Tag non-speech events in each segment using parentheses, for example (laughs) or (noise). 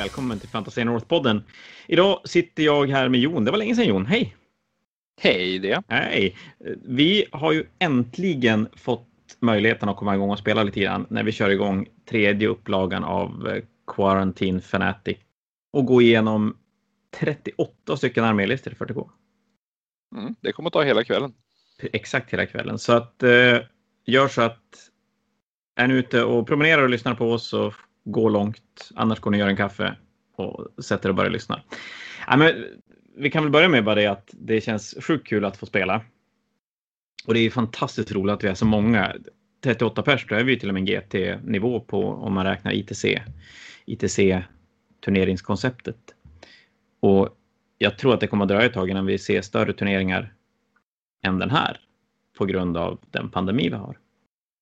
välkommen till Fantasy North-podden. Idag sitter jag här med Jon. Det var länge sedan Jon. Hej! Hej det! Hej! Vi har ju äntligen fått möjligheten att komma igång och spela lite grann när vi kör igång tredje upplagan av eh, Quarantine Fanatic och gå igenom 38 stycken armélistor i 40K. Mm, det kommer att ta hela kvällen. Exakt hela kvällen. Så att eh, gör så att är ni ute och promenerar och lyssnar på oss så gå långt. Annars går ni och gör en kaffe och sätter och börjar lyssna. Ja, men, vi kan väl börja med bara det att det känns sjukt kul att få spela. Och det är fantastiskt roligt att vi är så många. 38 pers, då är vi till och med GT-nivå på om man räknar ITC. ITC turneringskonceptet. Och jag tror att det kommer att dröja ett tag innan vi ser större turneringar än den här på grund av den pandemi vi har.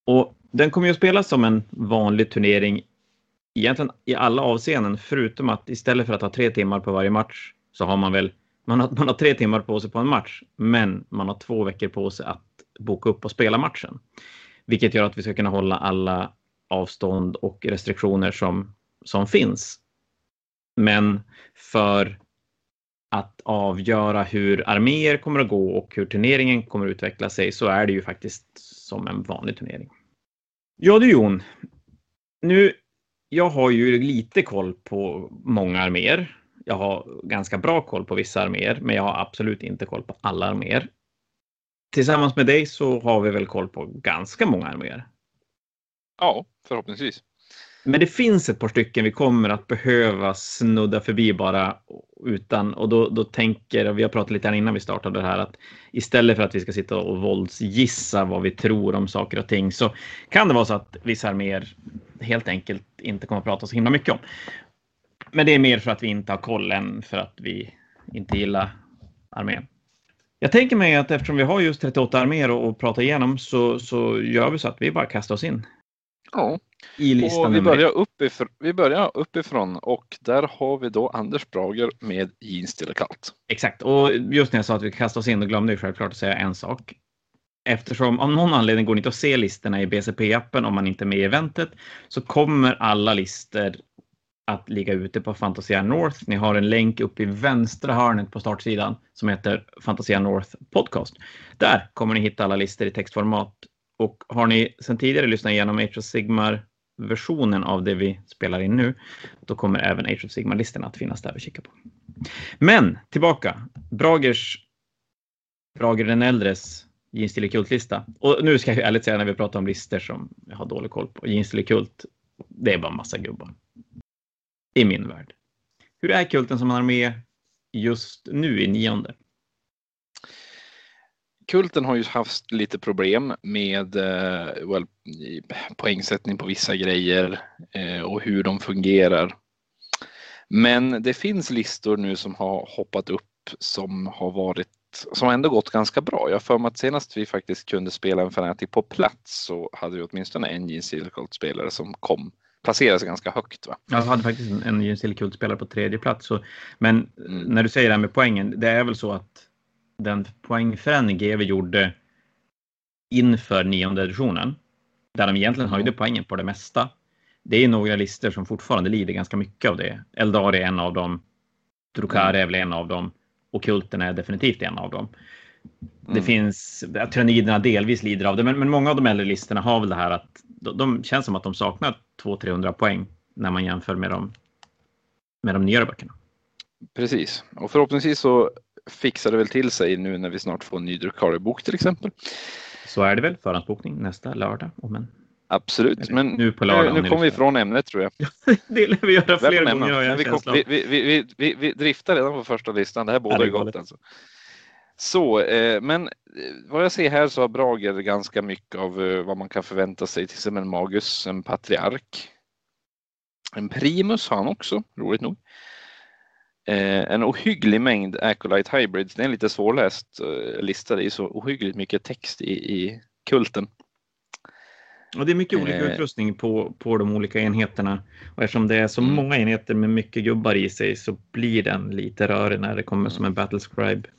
Och den kommer ju att spelas som en vanlig turnering egentligen i alla avseenden, förutom att istället för att ha tre timmar på varje match så har man väl man har, man har tre timmar på sig på en match, men man har två veckor på sig att boka upp och spela matchen. Vilket gör att vi ska kunna hålla alla avstånd och restriktioner som, som finns. Men för att avgöra hur arméer kommer att gå och hur turneringen kommer att utveckla sig så är det ju faktiskt som en vanlig turnering. Ja du Jon, nu jag har ju lite koll på många arméer. Jag har ganska bra koll på vissa arméer, men jag har absolut inte koll på alla arméer. Tillsammans med dig så har vi väl koll på ganska många arméer. Ja, förhoppningsvis. Men det finns ett par stycken vi kommer att behöva snudda förbi bara utan och då, då tänker, och vi har pratat lite innan vi startade det här, att istället för att vi ska sitta och våldsgissa vad vi tror om saker och ting så kan det vara så att vissa arméer helt enkelt inte kommer att prata så himla mycket om. Men det är mer för att vi inte har koll än för att vi inte gillar armén. Jag tänker mig att eftersom vi har just 38 arméer att prata igenom så, så gör vi så att vi bara kastar oss in. Ja, i listan och vi, börjar uppifrån, vi börjar uppifrån och där har vi då Anders Brager med Jeans till kallt. Exakt, och just när jag sa att vi kastar oss in, då glömde jag självklart att säga en sak. Eftersom av någon anledning går det inte att se listorna i BCP-appen om man inte är med i eventet så kommer alla listor att ligga ute på Fantasia North. Ni har en länk uppe i vänstra hörnet på startsidan som heter Fantasia North Podcast. Där kommer ni hitta alla listor i textformat och har ni sedan tidigare lyssnat igenom Age of Sigmar versionen av det vi spelar in nu, då kommer även Age of Sigmar-listorna att finnas där att kika på. Men tillbaka. Bragers, Brager den äldres Jeans Kult-lista. Och nu ska jag ärligt säga när vi pratar om listor som jag har dålig koll på. Jeans Kult, det är bara massa gubbar. I min värld. Hur är kulten som man har med just nu i nionde? Kulten har ju haft lite problem med eh, well, poängsättning på vissa grejer eh, och hur de fungerar. Men det finns listor nu som har hoppat upp som har varit som ändå gått ganska bra. Jag för mig att senast vi faktiskt kunde spela en Fanatic på plats så hade vi åtminstone en Gene Silcult-spelare som kom placerades ganska högt. Va? Jag hade faktiskt en Gene Silcult-spelare på tredje plats. Så, men mm. när du säger det här med poängen, det är väl så att den poängförändring GW gjorde inför nionde editionen, där de egentligen höjde poängen på det mesta. Det är några listor som fortfarande lider ganska mycket av det. Eldar är en av dem. Drukari är väl en av dem. Och Kulten är definitivt en av dem. Det mm. finns, tyranniderna delvis lider av det, men, men, många av de äldre listorna har väl det här att de, de känns som att de saknar 200-300 poäng när man jämför med de, med de nyare böckerna. Precis, och förhoppningsvis så fixar det väl till sig nu när vi snart får en ny Drukari-bok till exempel. Så är det väl, förhandsbokning nästa lördag. Om en... Absolut, men nu, på lördag, nu, nu kommer vi ifrån ämnet tror jag. (laughs) det lär vi göra fler gånger har jag vi, kom, vi, vi, vi, vi, driftar redan på första listan, det här båda är gott alltså. Så, eh, men eh, vad jag ser här så har Brager ganska mycket av eh, vad man kan förvänta sig till som en Magus, en patriark. En Primus har han också, roligt nog. Eh, en ohygglig mängd Acolyte Hybrids. Det är en lite svårläst eh, lista. Det är så ohyggligt mycket text i, i kulten. Och det är mycket olika eh, utrustning på, på de olika enheterna. Och eftersom det är så mm. många enheter med mycket gubbar i sig så blir den lite rörig när det kommer som en Battlescribe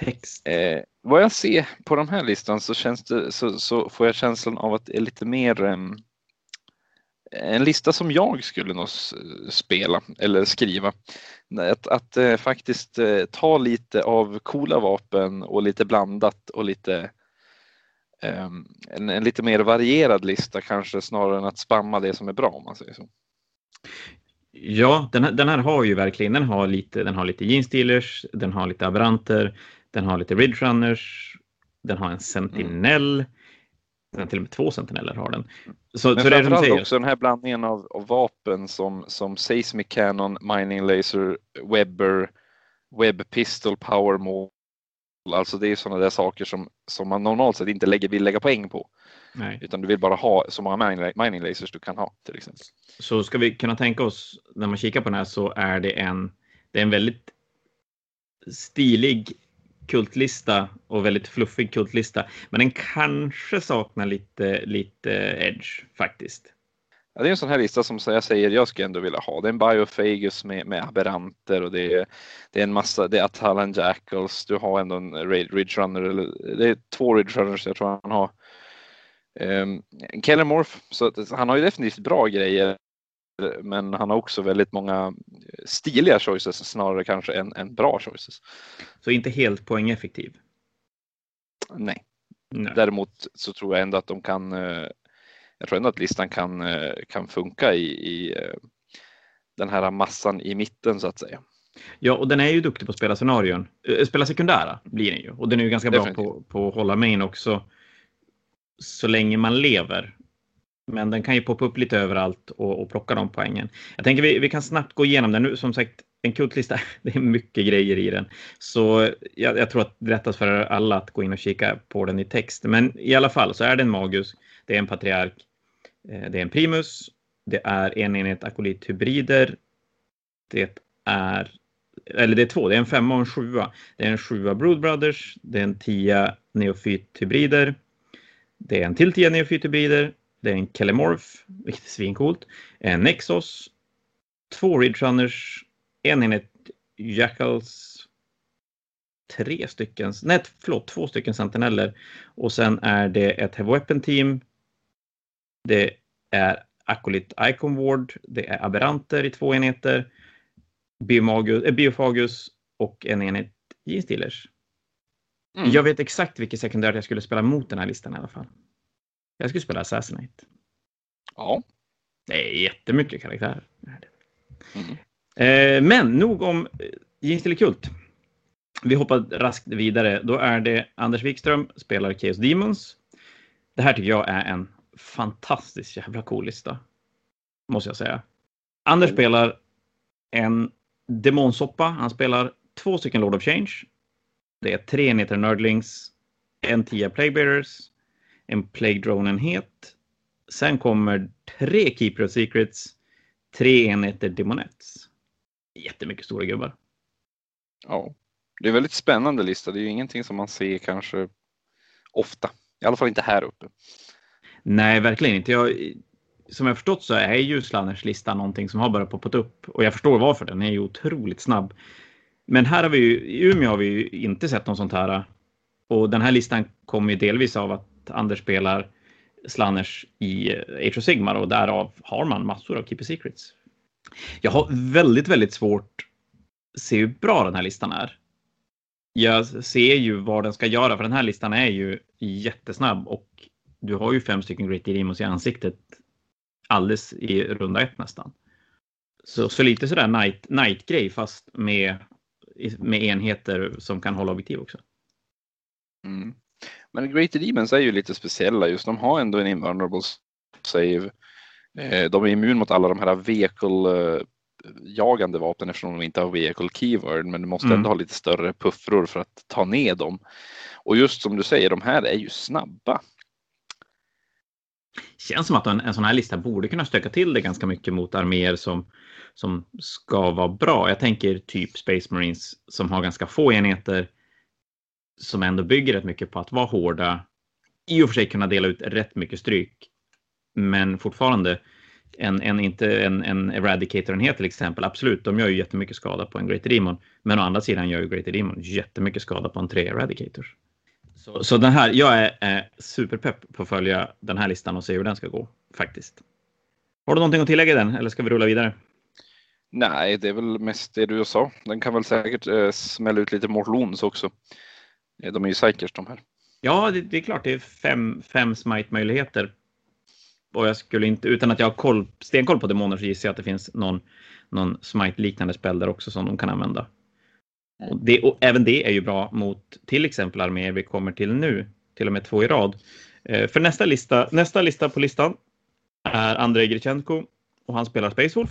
text. Eh, vad jag ser på de här listan så, känns det, så, så, får jag känslan av att det är lite mer um, en lista som jag skulle nog spela eller skriva. Att, att eh, faktiskt eh, ta lite av coola vapen och lite blandat och lite eh, en, en, lite mer varierad lista kanske snarare än att spamma det som är bra om man säger så. Ja, den här, den här har ju verkligen, den har lite, den har lite Gene den har lite Aberanter, den har lite Ridge Runners, den har en Sentinell, mm. Den till och med två Sentineller har den. Så, Men så det är som också den här blandningen av, av, vapen som, som Seismic Cannon, Mining Laser, Webber, Web Pistol, Power Mall. Alltså det är sådana där saker som, som man normalt sett inte lägger, vill lägga poäng på. Nej. Utan du vill bara ha så många mining lasers du kan ha till exempel. Så ska vi kunna tänka oss när man kikar på den här så är det en, det är en väldigt stilig kultlista och väldigt fluffig kultlista. Men den kanske saknar lite, lite edge faktiskt. Ja, det är en sån här lista som jag säger jag skulle ändå vilja ha. Det är en Biofagus med, med aberranter och det är, det är en massa, det är Atalan Jackals, du har ändå en Ridge Runner, eller det är två Ridge Runners jag tror han har. Ehm, um, Keller Morph, så han har ju definitivt bra grejer men han har också väldigt många stiliga choices snarare kanske än, än bra choices. Så inte helt poängeffektiv? Nej. Nej. Däremot så tror jag ändå att de kan. Eh, jag tror ändå att listan kan eh, kan funka i, i eh, den här massan i mitten så att säga. Ja, och den är ju duktig på att spela scenarion. Spela sekundära blir den ju och den är ju ganska Definitivt. bra på, på att hålla main också. Så länge man lever men den kan ju poppa upp lite överallt och, och plocka de poängen. Jag tänker vi, vi kan snabbt gå igenom den nu. Som sagt, en kultlista, (laughs) det är mycket grejer i den. Så jag, jag tror att det är rättast för alla att gå in och kika på den i text. Men i alla fall så är det en Magus, det är en Patriark, eh, det är en Primus, det är en enhet akolit-hybrider, det är eller det är två, det är en femma och en sjua. Det är en sjua Brood Brothers, det är en tia neofyt-hybrider, det är en till tia neofyt-hybrider, det är en Kelemorph, vilket är svincoolt. En Nexos. Två Ridge Runners. En enhet Jackals. Tre stycken, nej förlåt, två stycken Sentineller. Och sen är det ett Heavy Weapon Team. Det är Acolyt Icon Ward. Det är Aberranter i två enheter. Biomagus, äh, Biofagus och en enhet G-Steelers. Mm. Jag vet exakt vilket sekundärt jag skulle spela mot den här listan i alla fall. Jag skulle spela Assassinate. Ja. Det är jättemycket karaktärer. Mm. Eh, men nog om eh, Jinstille Kult. Vi hoppar raskt vidare. Då är det Anders Wikström spelar Chaos Demons. Det här tycker jag är en fantastiskt jävla cool lista. Måste jag säga. Anders mm. spelar en demonsoppa. Han spelar två stycken Lord of Change. Det är tre enheter Nördlings, en tia Plaguebearers, en Plague Drone-enhet. Sen kommer tre Keeper of Secrets, tre enheter Demonettes. Jättemycket stora gubbar. Ja, det är en väldigt spännande lista. Det är ju ingenting som man ser kanske ofta. I alla fall inte här uppe. Nej, verkligen inte. Jag, som jag förstått så är ju Slanners lista någonting som har börjat poppa upp och jag förstår varför. Den är ju otroligt snabb. Men här har vi ju, i Umeå har vi ju inte sett något sånt här. Och den här listan kommer ju delvis av att Anders spelar Slanners i eh, Age of Sigmar och därav har man massor av Keeper Secrets. Jag har väldigt, väldigt svårt att se hur bra den här listan är. Jag ser ju vad den ska göra, för den här listan är ju jättesnabb och du har ju fem stycken Great Demons i ansiktet alldeles i runda ett nästan. Så, så lite sådär night, night-grej fast med, med enheter som kan hålla objektiv också. Mm. Men Great Demons är ju lite speciella just. De har ändå en invulnerable save. Eh, de är immun mot alla de här vehicle eh, jagande vapen eftersom de inte har vehicle keyword men du måste mm. ändå ha lite större puffror för att ta ner dem. Och just som du säger, de här är ju snabba. Känns som att en, en sån här lista borde kunna stöka till det ganska mycket mot arméer som, som ska vara bra. Jag tänker typ Space Marines som har ganska få enheter som ändå bygger rätt mycket på att vara hårda. I och för sig kunna dela ut rätt mycket stryk. Men fortfarande en, en, inte en, en Eradicator-enhet till exempel. Absolut, de gör ju jättemycket skada på en Greater Demon. Men å andra sidan gör ju Greater Demon jättemycket skada på en tre Eradicators. Så, så den här, jag är, eh, superpepp på att följa den här listan och se hur den ska gå faktiskt. Har du någonting att tillägga i den eller ska vi rulla vidare? Nej, det är väl mest det du sa. Den kan väl säkert eh, smälla ut lite Mortlons också. Eh, de är ju psykers de här. Ja, det, det, är klart. Det är fem, fem smite-möjligheter. Och jag skulle inte, utan att jag har koll, stenkoll på demoner så gissar jag att det finns någon, någon smite-liknande spel där också som de kan använda. Och, det, och även det är ju bra mot till exempel arméer vi kommer till nu, till och med två i rad. Eh, för nästa lista, nästa lista på listan är Andrei Grichenko och han spelar Space Wolf.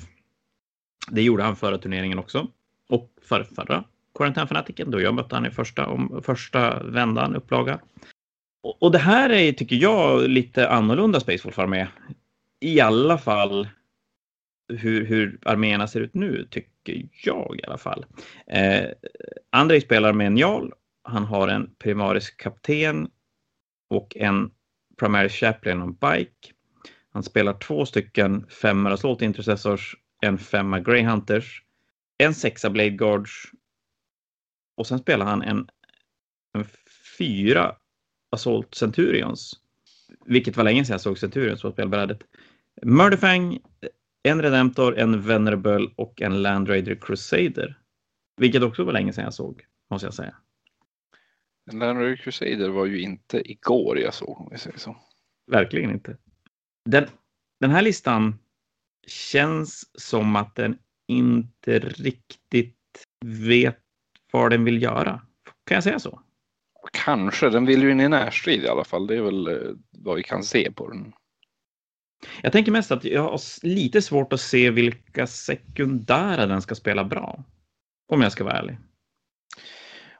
Det gjorde han förra turneringen också och för förra Quarantänfanatiken då jag mötte han i första, om, första vändan upplaga. Och, och det här är, tycker jag, lite annorlunda Space Wolf armé. I alla fall hur, hur arméerna ser ut nu, tycker jag i alla fall. Eh, Andrei spelar med en Jarl. Han har en primarisk kapten och en primary chaplain och bike. Han spelar två stycken femmor assault intercessors, en femma greyhunters, en sexa blade guards och sen spelar han en, en fyra assault centurions. Vilket var länge sedan jag såg centurions på spelbrädet. Murderfang, en Redemptor, en Venerable och en Land Raider Crusader. Vilket också var länge sedan jag såg, måste jag säga. Land Raider Crusader var ju inte igår jag såg, om vi säger så. Verkligen inte. Den, den här listan känns som att den inte riktigt vet vad den vill göra. Kan jag säga så? Kanske, den vill ju in i närstrid i alla fall. Det är väl eh, vad vi kan se på den. Jag tänker mest att jag har lite svårt att se vilka sekundära den ska spela bra. Om jag ska vara ärlig.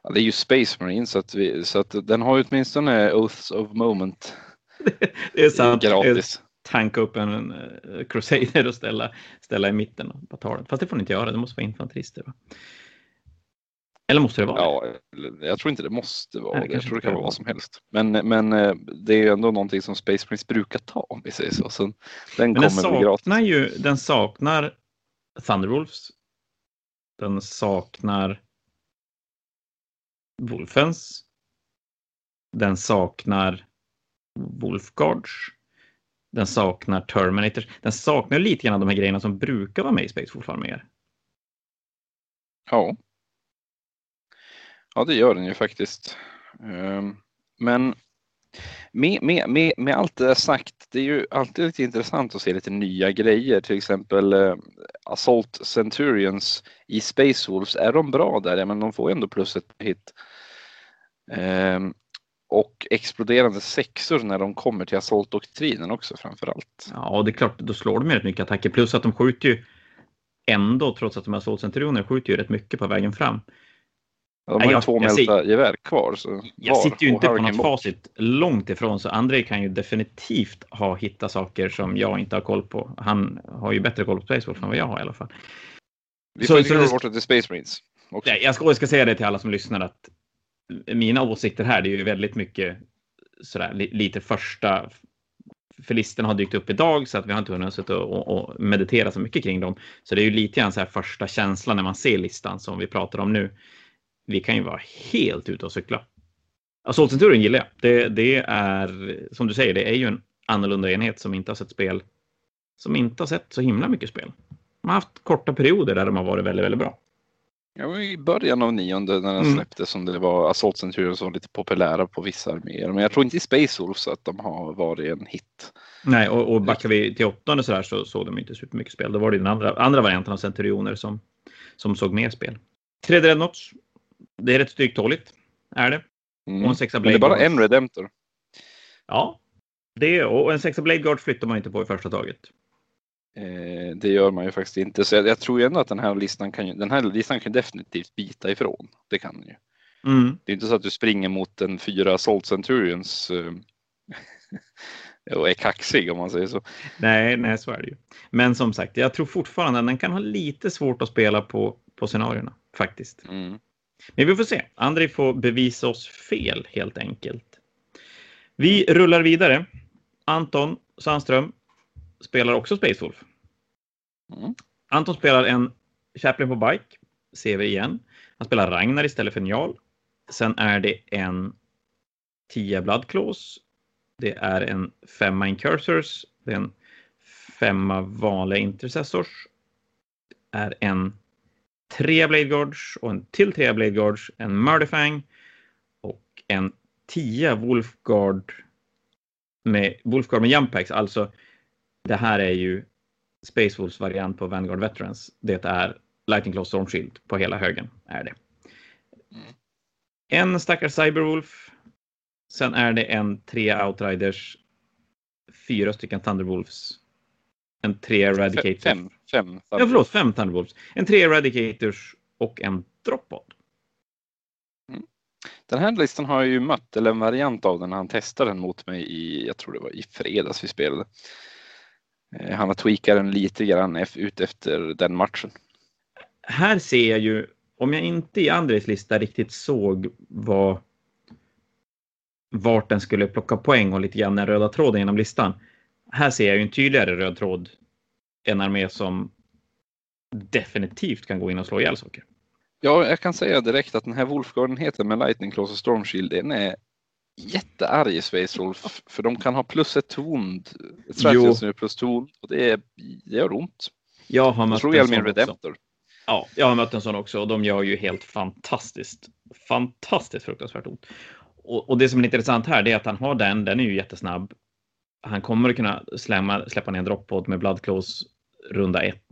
Ja, det är ju Space Marine så att, vi, så att den har åtminstone Oaths of Moment. (laughs) det är sant. Gratis. Tanka upp en, en uh, Crusader och ställa, ställa i mitten av bataljen. Fast det får ni inte göra, det måste vara infanterister. Va? Eller måste det vara ja, det? Jag tror inte det måste vara Nej, det. Jag tror det kan vara vad som helst. Men, men eh, det är ändå någonting som Space Prince brukar ta om vi säger så. så den men kommer den saknar ju, den saknar Thunderwolves. Den saknar Wolfens. Den saknar Wolfguards. Den saknar Terminators. Den saknar lite grann av de här grejerna som brukar vara med i Space Wolf arméer. Ja. Ja, det gör den ju faktiskt. Ehm, men med, med, med, med allt det där sagt, det är ju alltid lite intressant att se lite nya grejer. Till exempel eh, Assault Centurions i Space Wolves, är de bra där? Men de får ju ändå plus ett hit. Ehm, och exploderande sexor när de kommer till Assault-doktrinen också framför allt. Ja, det är klart, då slår de ju rätt mycket attacker. Plus att de skjuter ju ändå, trots att de är Assault-centurioner, skjuter ju rätt mycket på vägen fram. De har ju två mälta gevär kvar. Så jag sitter ju inte på något facit långt ifrån, så André kan ju definitivt ha hittat saker som jag inte har koll på. Han har ju bättre koll på Space Wolf än vad jag har i alla fall. Vi får så, bort till Space Marines. Också. Jag, ska, jag ska säga det till alla som lyssnar att mina åsikter här, det är ju väldigt mycket sådär lite första för listorna har dykt upp idag så att vi har inte hunnit sitta och, och, meditera så mycket kring dem. Så det är ju lite grann så här första känslan när man ser listan som vi pratar om nu vi kan ju vara helt ute och cykla. Assault-centuren gillar jag. Det, det är som du säger, det är ju en annorlunda enhet som inte har sett spel, som inte har sett så himla mycket spel. De har haft korta perioder där de har varit väldigt, väldigt bra. Ja, i början av nionde när den mm. släpptes som det var Assault Centurion som var lite populära på vissa arméer. Men jag tror inte i Space Wolves att de har varit en hit. Nej, och, och backar vi till åttonde så där så såg de inte supermycket spel. Då var det den andra, andra varianten av Centurioner som, som såg mer spel. Tredje Rednots det är rätt stryktåligt. Är det. Mm. Och en sexa Blade Men det är bara en Redemptor. Ja, det och en sexa Blade Guard flyttar man inte på i första taget. Eh, det gör man ju faktiskt inte. Så jag, jag, tror ju ändå att den här listan kan, den här listan kan definitivt bita ifrån. Det kan den ju. Mm. Det är inte så att du springer mot en fyra Salt Centurions eh, (laughs) och är kaxig om man säger så. Nej, nej, så är det ju. Men som sagt, jag tror fortfarande att den kan ha lite svårt att spela på, på scenarierna faktiskt. Mm. Men vi får se. Andrei får bevisa oss fel helt enkelt. Vi rullar vidare. Anton Sandström spelar också Space Wolf. Mm. Anton spelar en Chaplin på bike, ser vi igen. Han spelar Ragnar istället för Njal. Sen är det en 10 Blood Claws. Det är en 5 Mine Cursors. Det är en femma vanliga intercessors. Är en tre Blade Guards och en till tre Blade Guards, en Murderfang och en tia Wolfguard med Wolfguard med Jumpacks. Alltså, det här är ju Space Wolves variant på Vanguard Veterans. Det är Lightning Claw Storm Shield på hela högen är det. En stackars Cyberwolf. Sen är det en tre Outriders. Fyra stycken Thunderwolves. En tre Eradicators. Fem fem ja, förlåt, fem Thunderwolves. En tre Eradicators och en Droppod. Mm. Den här listan har jag ju mött, eller en variant av den, han testade den mot mig i, jag tror det var i fredags vi spelade. Eh, han har tweakat den lite grann ut efter den matchen. Här ser jag ju, om jag inte i Andres lista riktigt såg vad vart den skulle plocka poäng och lite grann den röda tråden genom listan. Här ser jag ju en tydligare röd tråd. En armé som definitivt kan gå in och slå ihjäl saker. Ja, jag kan säga direkt att den här Wolfgarden-enheten med Lightning Claws och Storm Shield, den är jättearg i Space Wolf. För de kan ha plus ett ton, ett strategy plus ton och det, är, det gör ont. Jag har mött slog ihjäl min Redemptor. Ja, jag har mött en sån också och de gör ju helt fantastiskt, fantastiskt fruktansvärt ont. Och, och det som är intressant här är att han har den, den är ju jättesnabb. Han kommer att kunna slämma, släppa ner en droppod med Bloodclaws runda ett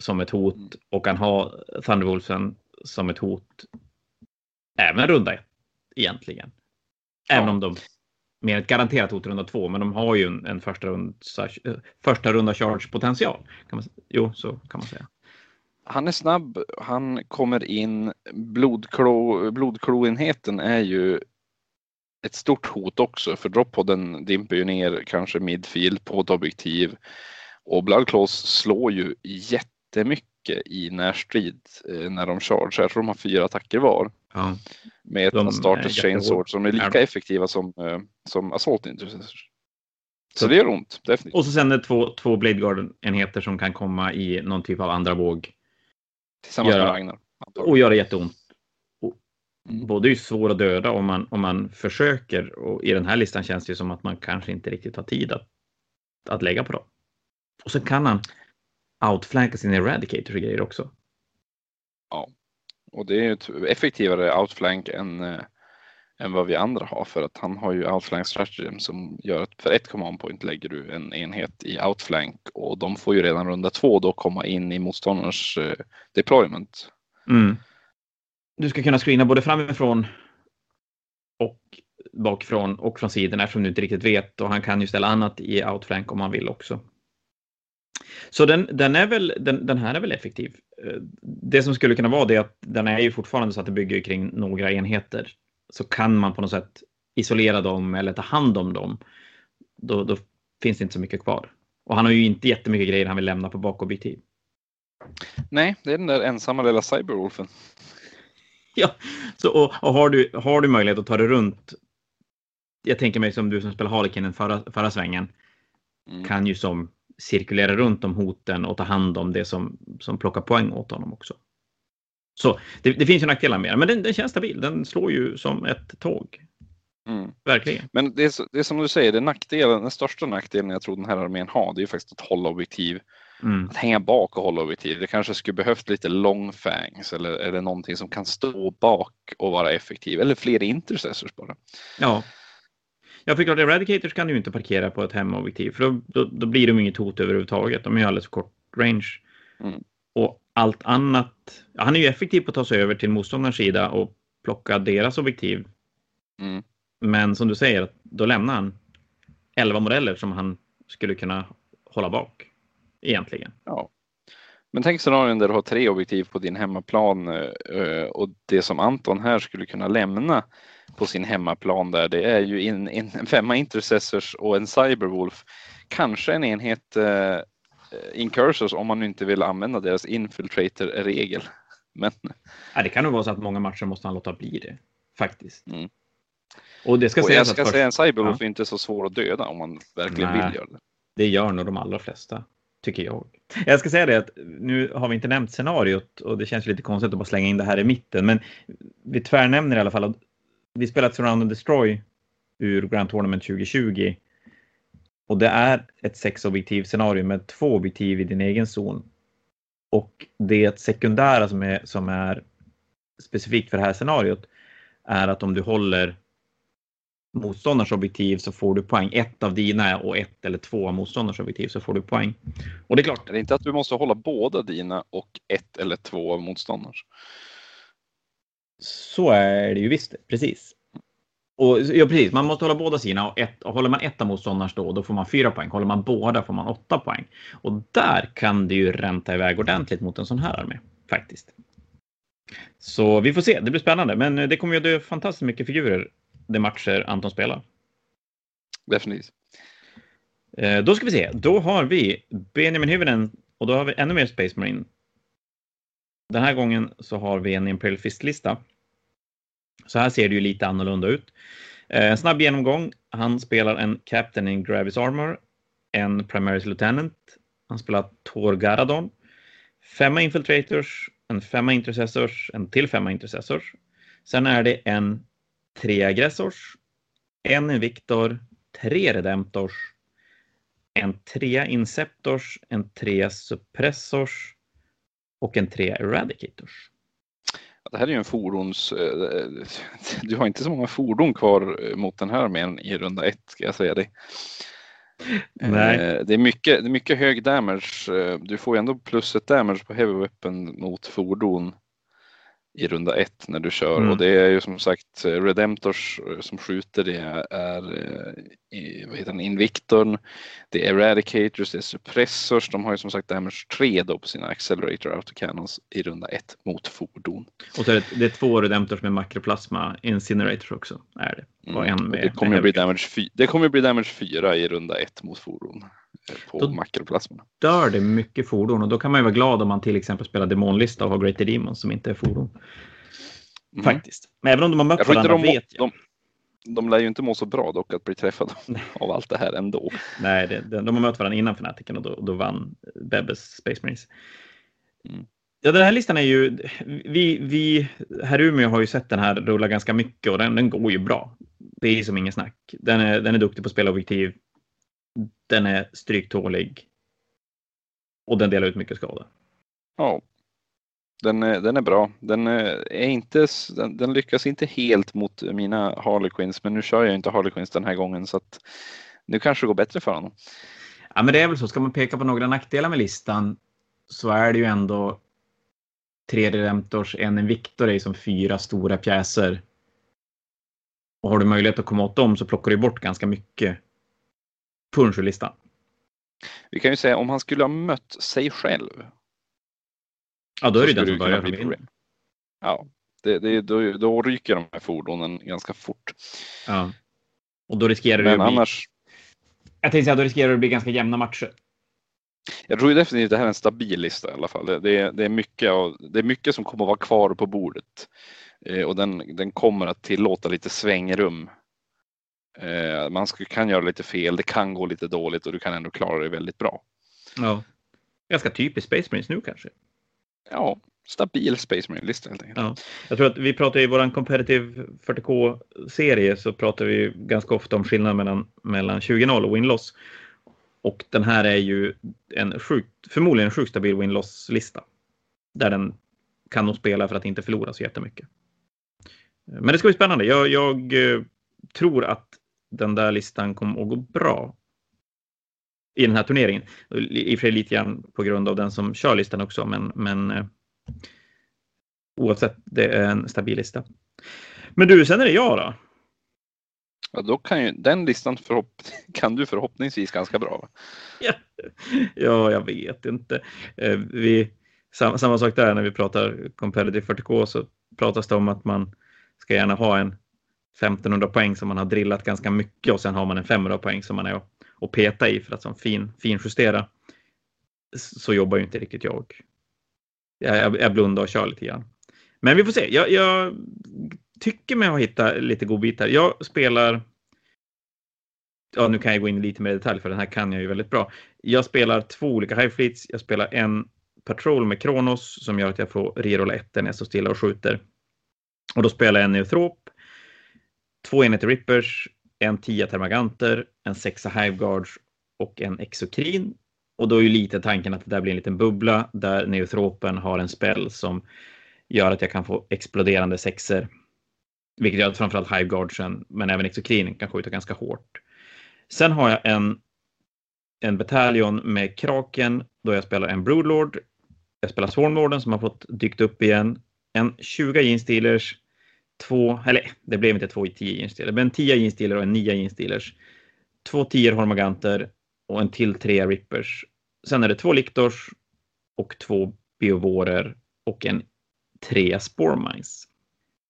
som ett hot mm. och han har Thunderwolfen som ett hot även runda ett egentligen. Även ja. om de mer ett garanterat hot runda två, men de har ju en, en första, runda, första runda charge potential. Kan man, jo, så kan man säga. Han är snabb, han kommer in. Blodklo, blodkloenheten är ju ett stort hot också för droppodden dimper ju ner kanske midfield på ett objektiv och Bloodclaws slår ju jättemycket i närstrid eh, när de charge. Jag tror de har fyra attacker var. Ja. Med ett starters chainsword som är lika effektiva som, eh, som assault intercessors. Så, så det gör ont, definitivt. Och så sen är det två, två Blade Guard-enheter som kan komma i någon typ av andra våg. Tillsammans göra, med Ragnar. Och göra jätteont. Mm. Både är svår att döda om man, om man försöker och i den här listan känns det som att man kanske inte riktigt har tid att, att lägga på dem. Och så kan han outflanka sina eradicators och grejer också. Ja, och det är ett effektivare outflank än, äh, än vad vi andra har för att han har ju outflank strategy som gör att för ett command point lägger du en enhet i outflank och de får ju redan runda två då komma in i motståndarens äh, deployment. Mm. Du ska kunna screena både framifrån och bakifrån och från sidorna eftersom du inte riktigt vet och han kan ju ställa annat i outflank om han vill också. Så den, den, är väl, den, den, här är väl effektiv. Eh, det som skulle kunna vara det är att den är ju fortfarande så att det bygger kring några enheter. Så kan man på något sätt isolera dem eller ta hand om dem. Då, då finns det inte så mycket kvar. Och han har ju inte jättemycket grejer han vill lämna på bakobjektiv. Nej, det är den där ensamma lilla cyberwolfen. ja, så, och, och, har, du, har du möjlighet att ta det runt. Jag tänker mig som du som spelar Harlequinen förra, förra svängen. Mm. Kan ju som cirkulera runt de hoten och ta hand om det som, som plockar poäng åt honom också. Så det, det finns ju nackdelar med den, men den, den känns stabil. Den slår ju som ett tåg. Mm. Verkligen. Men det är, det är som du säger, det nackdelen, den största nackdelen jag tror den här armén har, det är ju faktiskt att hålla objektiv. Mm. Att hänga bak och hålla objektiv. Det kanske skulle behövt lite long fangs eller, eller någonting som kan stå bak och vara effektiv. Eller fler intercessors bara. Ja, Ja, för klart, Eradicators kan du inte parkera på ett hemobjektiv för då, då, då, blir de inget hot överhuvudtaget. De är alldeles för kort range. Mm. Och allt annat. Ja, han är ju effektiv på att ta sig över till motståndarens sida och plocka deras objektiv. Mm. Men som du säger, då lämnar han 11 modeller som han skulle kunna hålla bak egentligen. Ja. Men tänk scenarion där du har tre objektiv på din hemmaplan eh, och det som Anton här skulle kunna lämna på sin hemmaplan där, det är ju en, en femma intercessors och en cyberwolf. Kanske en enhet eh, incursors om man inte vill använda deras infiltrator-regel. Men... Ja, det kan nog vara så att många matcher måste han låta bli det, faktiskt. Mm. Och det ska och jag ska säga att en cyberwolf ja. är inte så svår att döda om man verkligen Nej, vill göra det. Det gör nog de allra flesta, tycker jag. Jag ska säga det att nu har vi inte nämnt scenariot och det känns lite konstigt att bara slänga in det här i mitten, men vi tvärnämner i alla fall att vi spelat Surround and Destroy ur Grand Tournament 2020. Och det är ett sexobjektiv scenario med två objektiv i din egen zon. Och det sekundära som är, som är specifikt för det här scenariot är att om du håller motståndarens objektiv så får du poäng. Ett av dina och ett eller två av motståndarens objektiv så får du poäng. Och det är klart. Är inte att du måste hålla båda dina och ett eller två av motståndarens? Så är det ju visst, precis. Och, ja, precis. Man måste hålla båda sina och, ett, och håller man ett av motståndarens då, då får man fyra poäng. Håller man båda får man åtta poäng. Och där kan det ju ränta iväg ordentligt mot en sån här armé faktiskt. Så vi får se. Det blir spännande, men det kommer ju dö fantastiskt mycket figurer de matcher Anton spelar. Definitivt. Eh, då ska vi se. Då har vi Benjamin Hyvönen och då har vi ännu mer Space Marine. Den här gången så har vi en Imperial Fist-lista. Så här ser det ju lite annorlunda ut. En snabb genomgång. Han spelar en Captain in Gravis Armor, en Primaris Lieutenant. Han spelar Tor Garadon, femma Infiltrators, en femma Intercessors, en till femma Intercessors. Sen är det en tre Aggressors, en Invictor, tre Redemptors, en trea Inceptors, en trea Suppressors och en trea Eradicators. Det här är ju en fordons... Eh, du har inte så många fordon kvar mot den här armén i runda ett ska jag säga dig. Nej. Eh, det är, mycket, det är mycket hög damage. Eh, du får ju ändå plus ett damage på heavy weapon mot fordon i runda ett när du kör mm. och det är ju som sagt eh, Redemptors eh, som skjuter det är eh, vad heter den, Invictorn, det är Eradicators, det är Suppressors, de har ju som sagt damage 3 då på sina Accelerator Autocannons i runda ett mot fordon. Och så är det, det är två Redemptors med makroplasma Incinerators också. Är det. Och mm. en med, det, kommer med bli damage, det kommer bli damage 4 i runda ett mot fordon på då makroplasmorna. dör det mycket fordon och då kan man ju vara glad om man till exempel spelar demonlista och har Greater Demons som inte är fordon. Mm. Faktiskt. Men även om de har mött varandra de, vet jag. De, de lär ju inte må så bra dock att bli träffade (laughs) av allt det här ändå. Nej, det, de, de har mött varandra innan Fanatiken och då, då vann Bebbes Space Marines. Mm. Ja, den här listan är ju, vi, vi här i Umeå har ju sett den här rulla ganska mycket och den, den går ju bra. Det är som ingen snack. Den är, den är duktig på att spela objektiv, den är stryktålig. Och den delar ut mycket skada. Ja. Den är, den är bra. Den, är inte, den, den lyckas inte helt mot mina Harlequins, men nu kör jag inte Harlequins den här gången så att nu kanske det går bättre för honom. Ja, men det är väl så. Ska man peka på några nackdelar med listan så är det ju ändå tre Redemptors, en Invictor är som fyra stora pjäser. Och har du möjlighet att komma åt dem så plockar du bort ganska mycket punschlistan. Vi kan ju säga om han skulle ha mött sig själv. Ja, då är det den som börjar Ja, det, det, då, då ryker de här fordonen ganska fort. Ja. Och då riskerar det att bli... annars... Jag tänkte säga, då riskerar det att bli ganska jämna matcher. Jag tror definitivt att det här är en stabil lista i alla fall. Det, det, är, det, är, mycket av, det är mycket som kommer att vara kvar på bordet. Eh, och den, den kommer att tillåta lite svängrum Eh, man kan göra lite fel, det kan gå lite dåligt och du kan ändå klara det väldigt bra. Ja. Ganska typiskt Space Marines nu kanske. Ja, stabil Space Marine-lista helt enkelt. Ja. Jag tror att vi pratar i vår Competitive 40K-serie så pratar vi ganska ofta om skillnaden mellan, mellan 20-0 och win-loss. Och den här är ju en sjukt, förmodligen en sjukt stabil win-loss-lista. Där den kan nog spela för att inte förlora så jättemycket. Men det ska bli spännande. Jag, jag eh, tror att den där listan kommer att gå bra i den här turneringen. I och för sig lite grann på grund av den som kör listan också, men, men eh, oavsett, det är en stabil lista. Men du, sen är det jag då. Ja, då kan ju den listan förhopp (laughs) kan du förhoppningsvis ganska bra. Va? Ja, ja, jag vet inte. Eh, vi, samma, samma sak där när vi pratar competitive 40K så pratas det om att man ska gärna ha en 1500 poäng som man har drillat ganska mycket och sen har man en 500 poäng som man är och peta i för att som fin, finjustera. Så jobbar ju inte riktigt jag. Jag, jag blundar och kör lite grann. Men vi får se. Jag, jag tycker mig ha hittat lite godbitar. Jag spelar ja, nu kan jag gå in lite mer i detalj för den här kan jag ju väldigt bra. Jag spelar två olika high-fleets. Jag spelar en Patrol med Kronos som gör att jag får rerolla ett när jag står stilla och skjuter. Och då spelar jag en Neutrop två enheter Rippers, en tia Termaganter, en sexa Hiveguards och en exokrin. Och då är ju lite tanken att det där blir en liten bubbla där neutropen har en spell som gör att jag kan få exploderande sexer. Vilket gör att framförallt Hiveguardsen, men även exokrinen kan skjuta ganska hårt. Sen har jag en, en bataljon med Kraken då jag spelar en Broodlord. Jag spelar Swarmlorden som har fått dykt upp igen. En 20 Jeans två, eller det blev inte två 10 Jeans men tio 10 och en 9 Jeans Två 10 Hormaganter och en till tre Rippers. Sen är det två Liktors och två Biovorer och en trea Sporemines.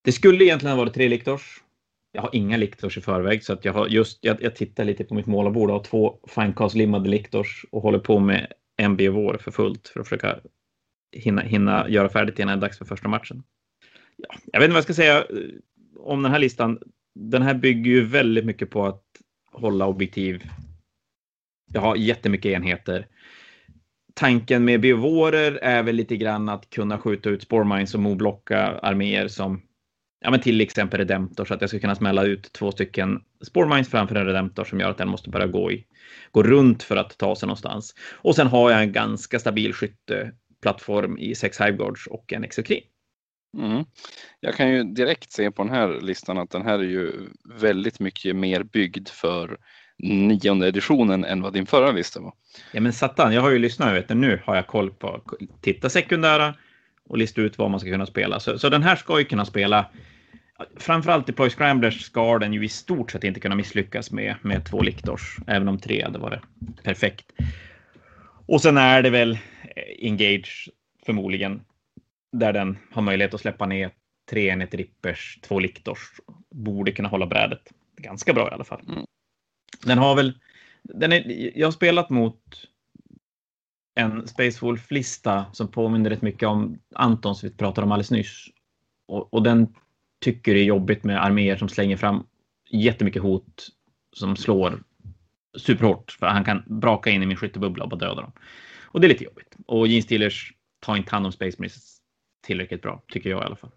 Det skulle egentligen ha varit tre Liktors. Jag har inga Liktors i förväg så att jag har just, jag, jag tittar lite på mitt målarbord och har två finecast-limmade Liktors och håller på med en biovår för fullt för att försöka hinna, hinna göra färdigt innan det är dags för första matchen. Ja, jag vet inte vad jag ska säga eh, om den här listan. Den här bygger ju väldigt mycket på att hålla objektiv. Jag har jättemycket enheter. Tanken med biovorer är väl lite grann att kunna skjuta ut spårmines och moblocka arméer som ja, men till exempel Redemptor så att jag ska kunna smälla ut två stycken spårmines framför en Redemptor som gör att den måste börja gå, i, gå runt för att ta sig någonstans. Och sen har jag en ganska stabil skytteplattform i sex Hiveguards och en Exokrin. Mm. Jag kan ju direkt se på den här listan att den här är ju väldigt mycket mer byggd för nionde editionen än vad din förra lista var. Ja men satan, jag har ju lyssnat, vet du, nu har jag koll på titta sekundära och lista ut vad man ska kunna spela. Så, så den här ska ju kunna spela Framförallt i Ploy Scramblers ska den ju i stort sett inte kunna misslyckas med, med två Liktors, även om tre hade varit perfekt. Och sen är det väl Engage förmodligen där den har möjlighet att släppa ner tre enheter rippers, två liktors. Borde kunna hålla brädet ganska bra i alla fall. Mm. Den har väl, den är, jag har spelat mot en Space Wolf-lista som påminner rätt mycket om Antons vi pratade om alldeles nyss. Och, och den tycker det är jobbigt med arméer som slänger fram jättemycket hot som slår superhårt. För han kan braka in i min skyttebubbla och bara döda dem. Och det är lite jobbigt. Och Gene Steelers tar inte hand om Space Marines tillräckligt bra, tycker jag i alla fall.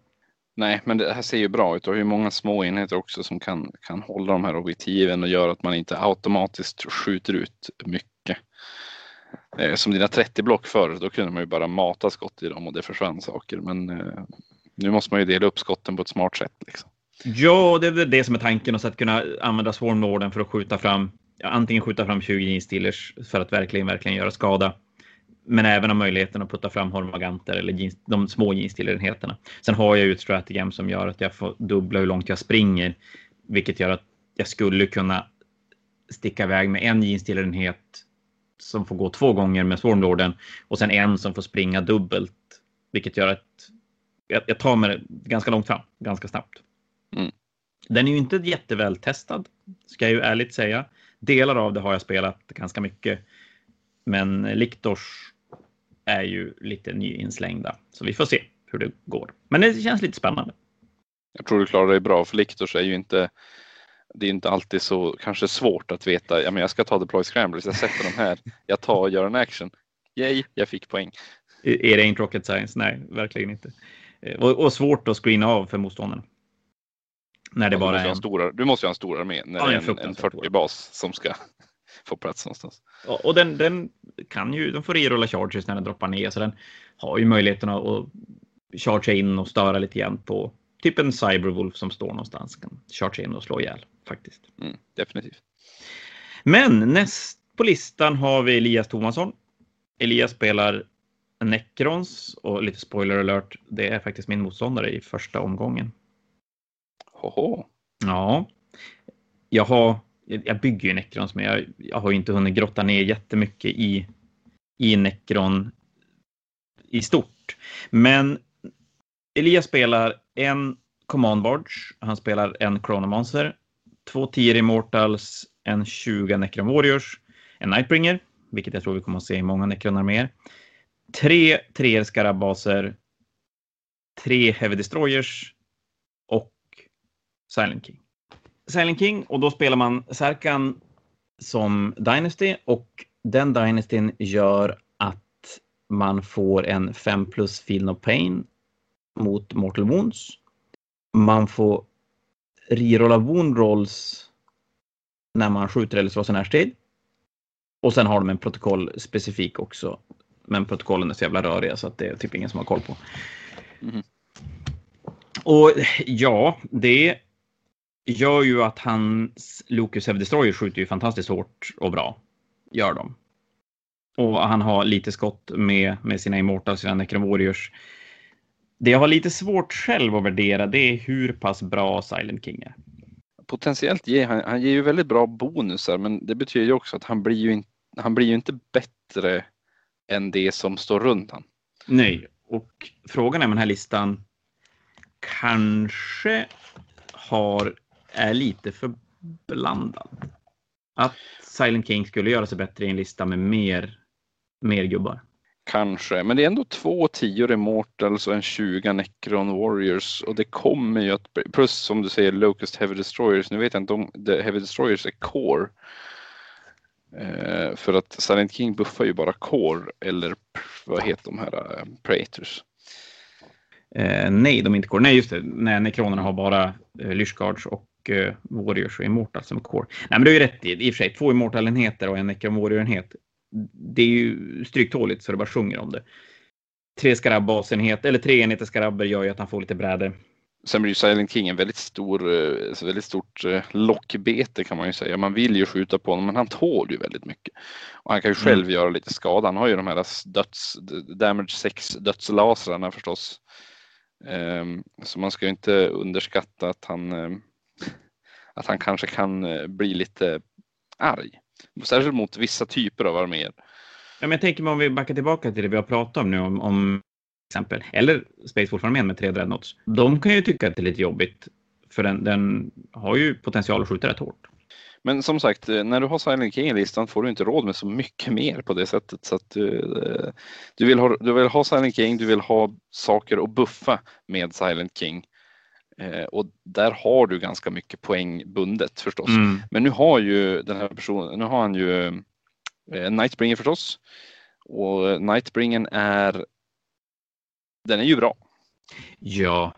Nej, men det här ser ju bra ut och hur många små enheter också som kan, kan hålla de här objektiven och göra att man inte automatiskt skjuter ut mycket. Eh, som dina 30 block förr, då kunde man ju bara mata skott i dem och det försvann saker. Men eh, nu måste man ju dela upp skotten på ett smart sätt. Liksom. Ja, det är väl det som är tanken, att kunna använda Swarmlorden för att skjuta fram, antingen skjuta fram 20 instillers för att verkligen, verkligen göra skada men även ha möjligheten att putta fram hormaganter eller jeans, de små jeansstillerenheterna. Sen har jag ju ett strategem som gör att jag får dubbla hur långt jag springer, vilket gör att jag skulle kunna sticka iväg med en jeansstillerenhet som får gå två gånger med Swarmlorden och sen en som får springa dubbelt, vilket gör att jag, jag tar mig ganska långt fram, ganska snabbt. Mm. Den är ju inte jätteväl testad, ska jag ju ärligt säga. Delar av det har jag spelat ganska mycket, men Liktors är ju lite nyinslängda. Så vi får se hur det går. Men det känns lite spännande. Jag tror du klarar dig bra för Liktors är ju inte det är inte alltid så kanske svårt att veta. Ja, men jag ska ta deploy scramblers. Jag sätter dem här. Jag tar och gör en action. Yay, jag fick poäng. Är det inte rocket science? Nej, verkligen inte. Eh, och, och svårt att screena av för motståndarna. När det ja, bara är en... Stora, du måste ju ha en stor armé när ja, det är en, en 40 bas som ska få plats någonstans. Och den, den kan ju, de får rerolla charges när den droppar ner så den har ju möjligheten att, chargea in och störa lite grann på typ en Cyberwolf som står någonstans. Kan chargea in och slå ihjäl faktiskt. Mm, definitivt. Men näst på listan har vi Elias Tomasson. Elias spelar Necrons och lite spoiler alert. Det är faktiskt min motståndare i första omgången. Hoho. Ja. Jag har jag bygger ju Necrons, men jag, jag har inte hunnit grotta ner jättemycket i, i Necron i stort. Men Elias spelar en Command Barge, han spelar en Chronomancer, två 10 Immortals, en 20 Necron Warriors, en Nightbringer, vilket jag tror vi kommer att se i många Necron-arméer, tre treer Skarabbaser, tre Heavy Destroyers och Silent King. Silent King och då spelar man Serkan som Dynasty och den Dynastyn gör att man får en 5 plus Feel No Pain mot Mortal Wounds. Man får rerolla Wound Rolls när man skjuter eller slår sin närstrid. Och sen har de en protokollspecifik också. Men protokollen är så jävla röriga så att det är typ ingen som har koll på. Mm. Och ja, det gör ju att hans Lucas Heavy Destroyer skjuter ju fantastiskt hårt och bra. Gör de. Och han har lite skott med, med sina Immortals, sina Necron Warriors. Det jag har lite svårt själv att värdera det är hur pass bra Silent King är. Potentiellt ger han, han ger ju väldigt bra bonusar men det betyder ju också att han blir ju, in, han blir ju inte bättre än det som står runt han. Nej, och frågan är med den här listan kanske har, är lite för blandad. Att Silent King skulle göra sig bättre i en lista med mer, mer gubbar. Kanske, men det är ändå två 10 Immortals och en 20 Necron Warriors och det kommer ju att, plus som du säger Locust Heavy Destroyers, nu vet jag inte om The Heavy Destroyers är Core. Eh, för att Silent King buffar ju bara Core eller vad heter de här uh, Praetors? Eh, nej, de är inte Core. Nej, just det. Nej, Necronerna har bara eh, Lyshguards och eh, Warriors och Immortals som Core. Nej, men du ju rätt i, i och för sig. Två Immortal-enheter och en Necron Warrior-enhet det är ju stryktåligt så det bara sjunger om det. Tre skarabbasenheter, eller tre enheter skarabber gör ju att han får lite bräde. Sen blir ju Silent King en väldigt stor, eh, väldigt stort eh, lockbete kan man ju säga. Man vill ju skjuta på honom men han tål ju väldigt mycket. Och han kan ju mm. själv mm. göra lite skada. Han har ju de här döds, damage 6 dödslasrarna förstås. Um, så man ska ju inte underskatta att han, um, att han kanske kan uh, bli lite arg. Särskilt mot vissa typer av arméer. Ja, men jag tänker mig om vi backar tillbaka till det vi har pratat om nu om, om exempel, eller Space Wolf-armén med tre dreadnoughts. De kan ju tycka att det är lite jobbigt för den, den har ju potential att skjuta rätt hårt. Men som sagt, eh, när du har Silent King i listan får du inte råd med så mycket mer på det sättet. Så att du, eh, du, vill ha, du vill ha Silent King, du vill ha saker att buffa med Silent King. Eh, och där har du ganska mycket poäng bundet förstås. Mm. Men nu har ju den här personen, nu har han ju eh, Nightbringer förstås. Och Nightbringen är, den är ju bra. Ja,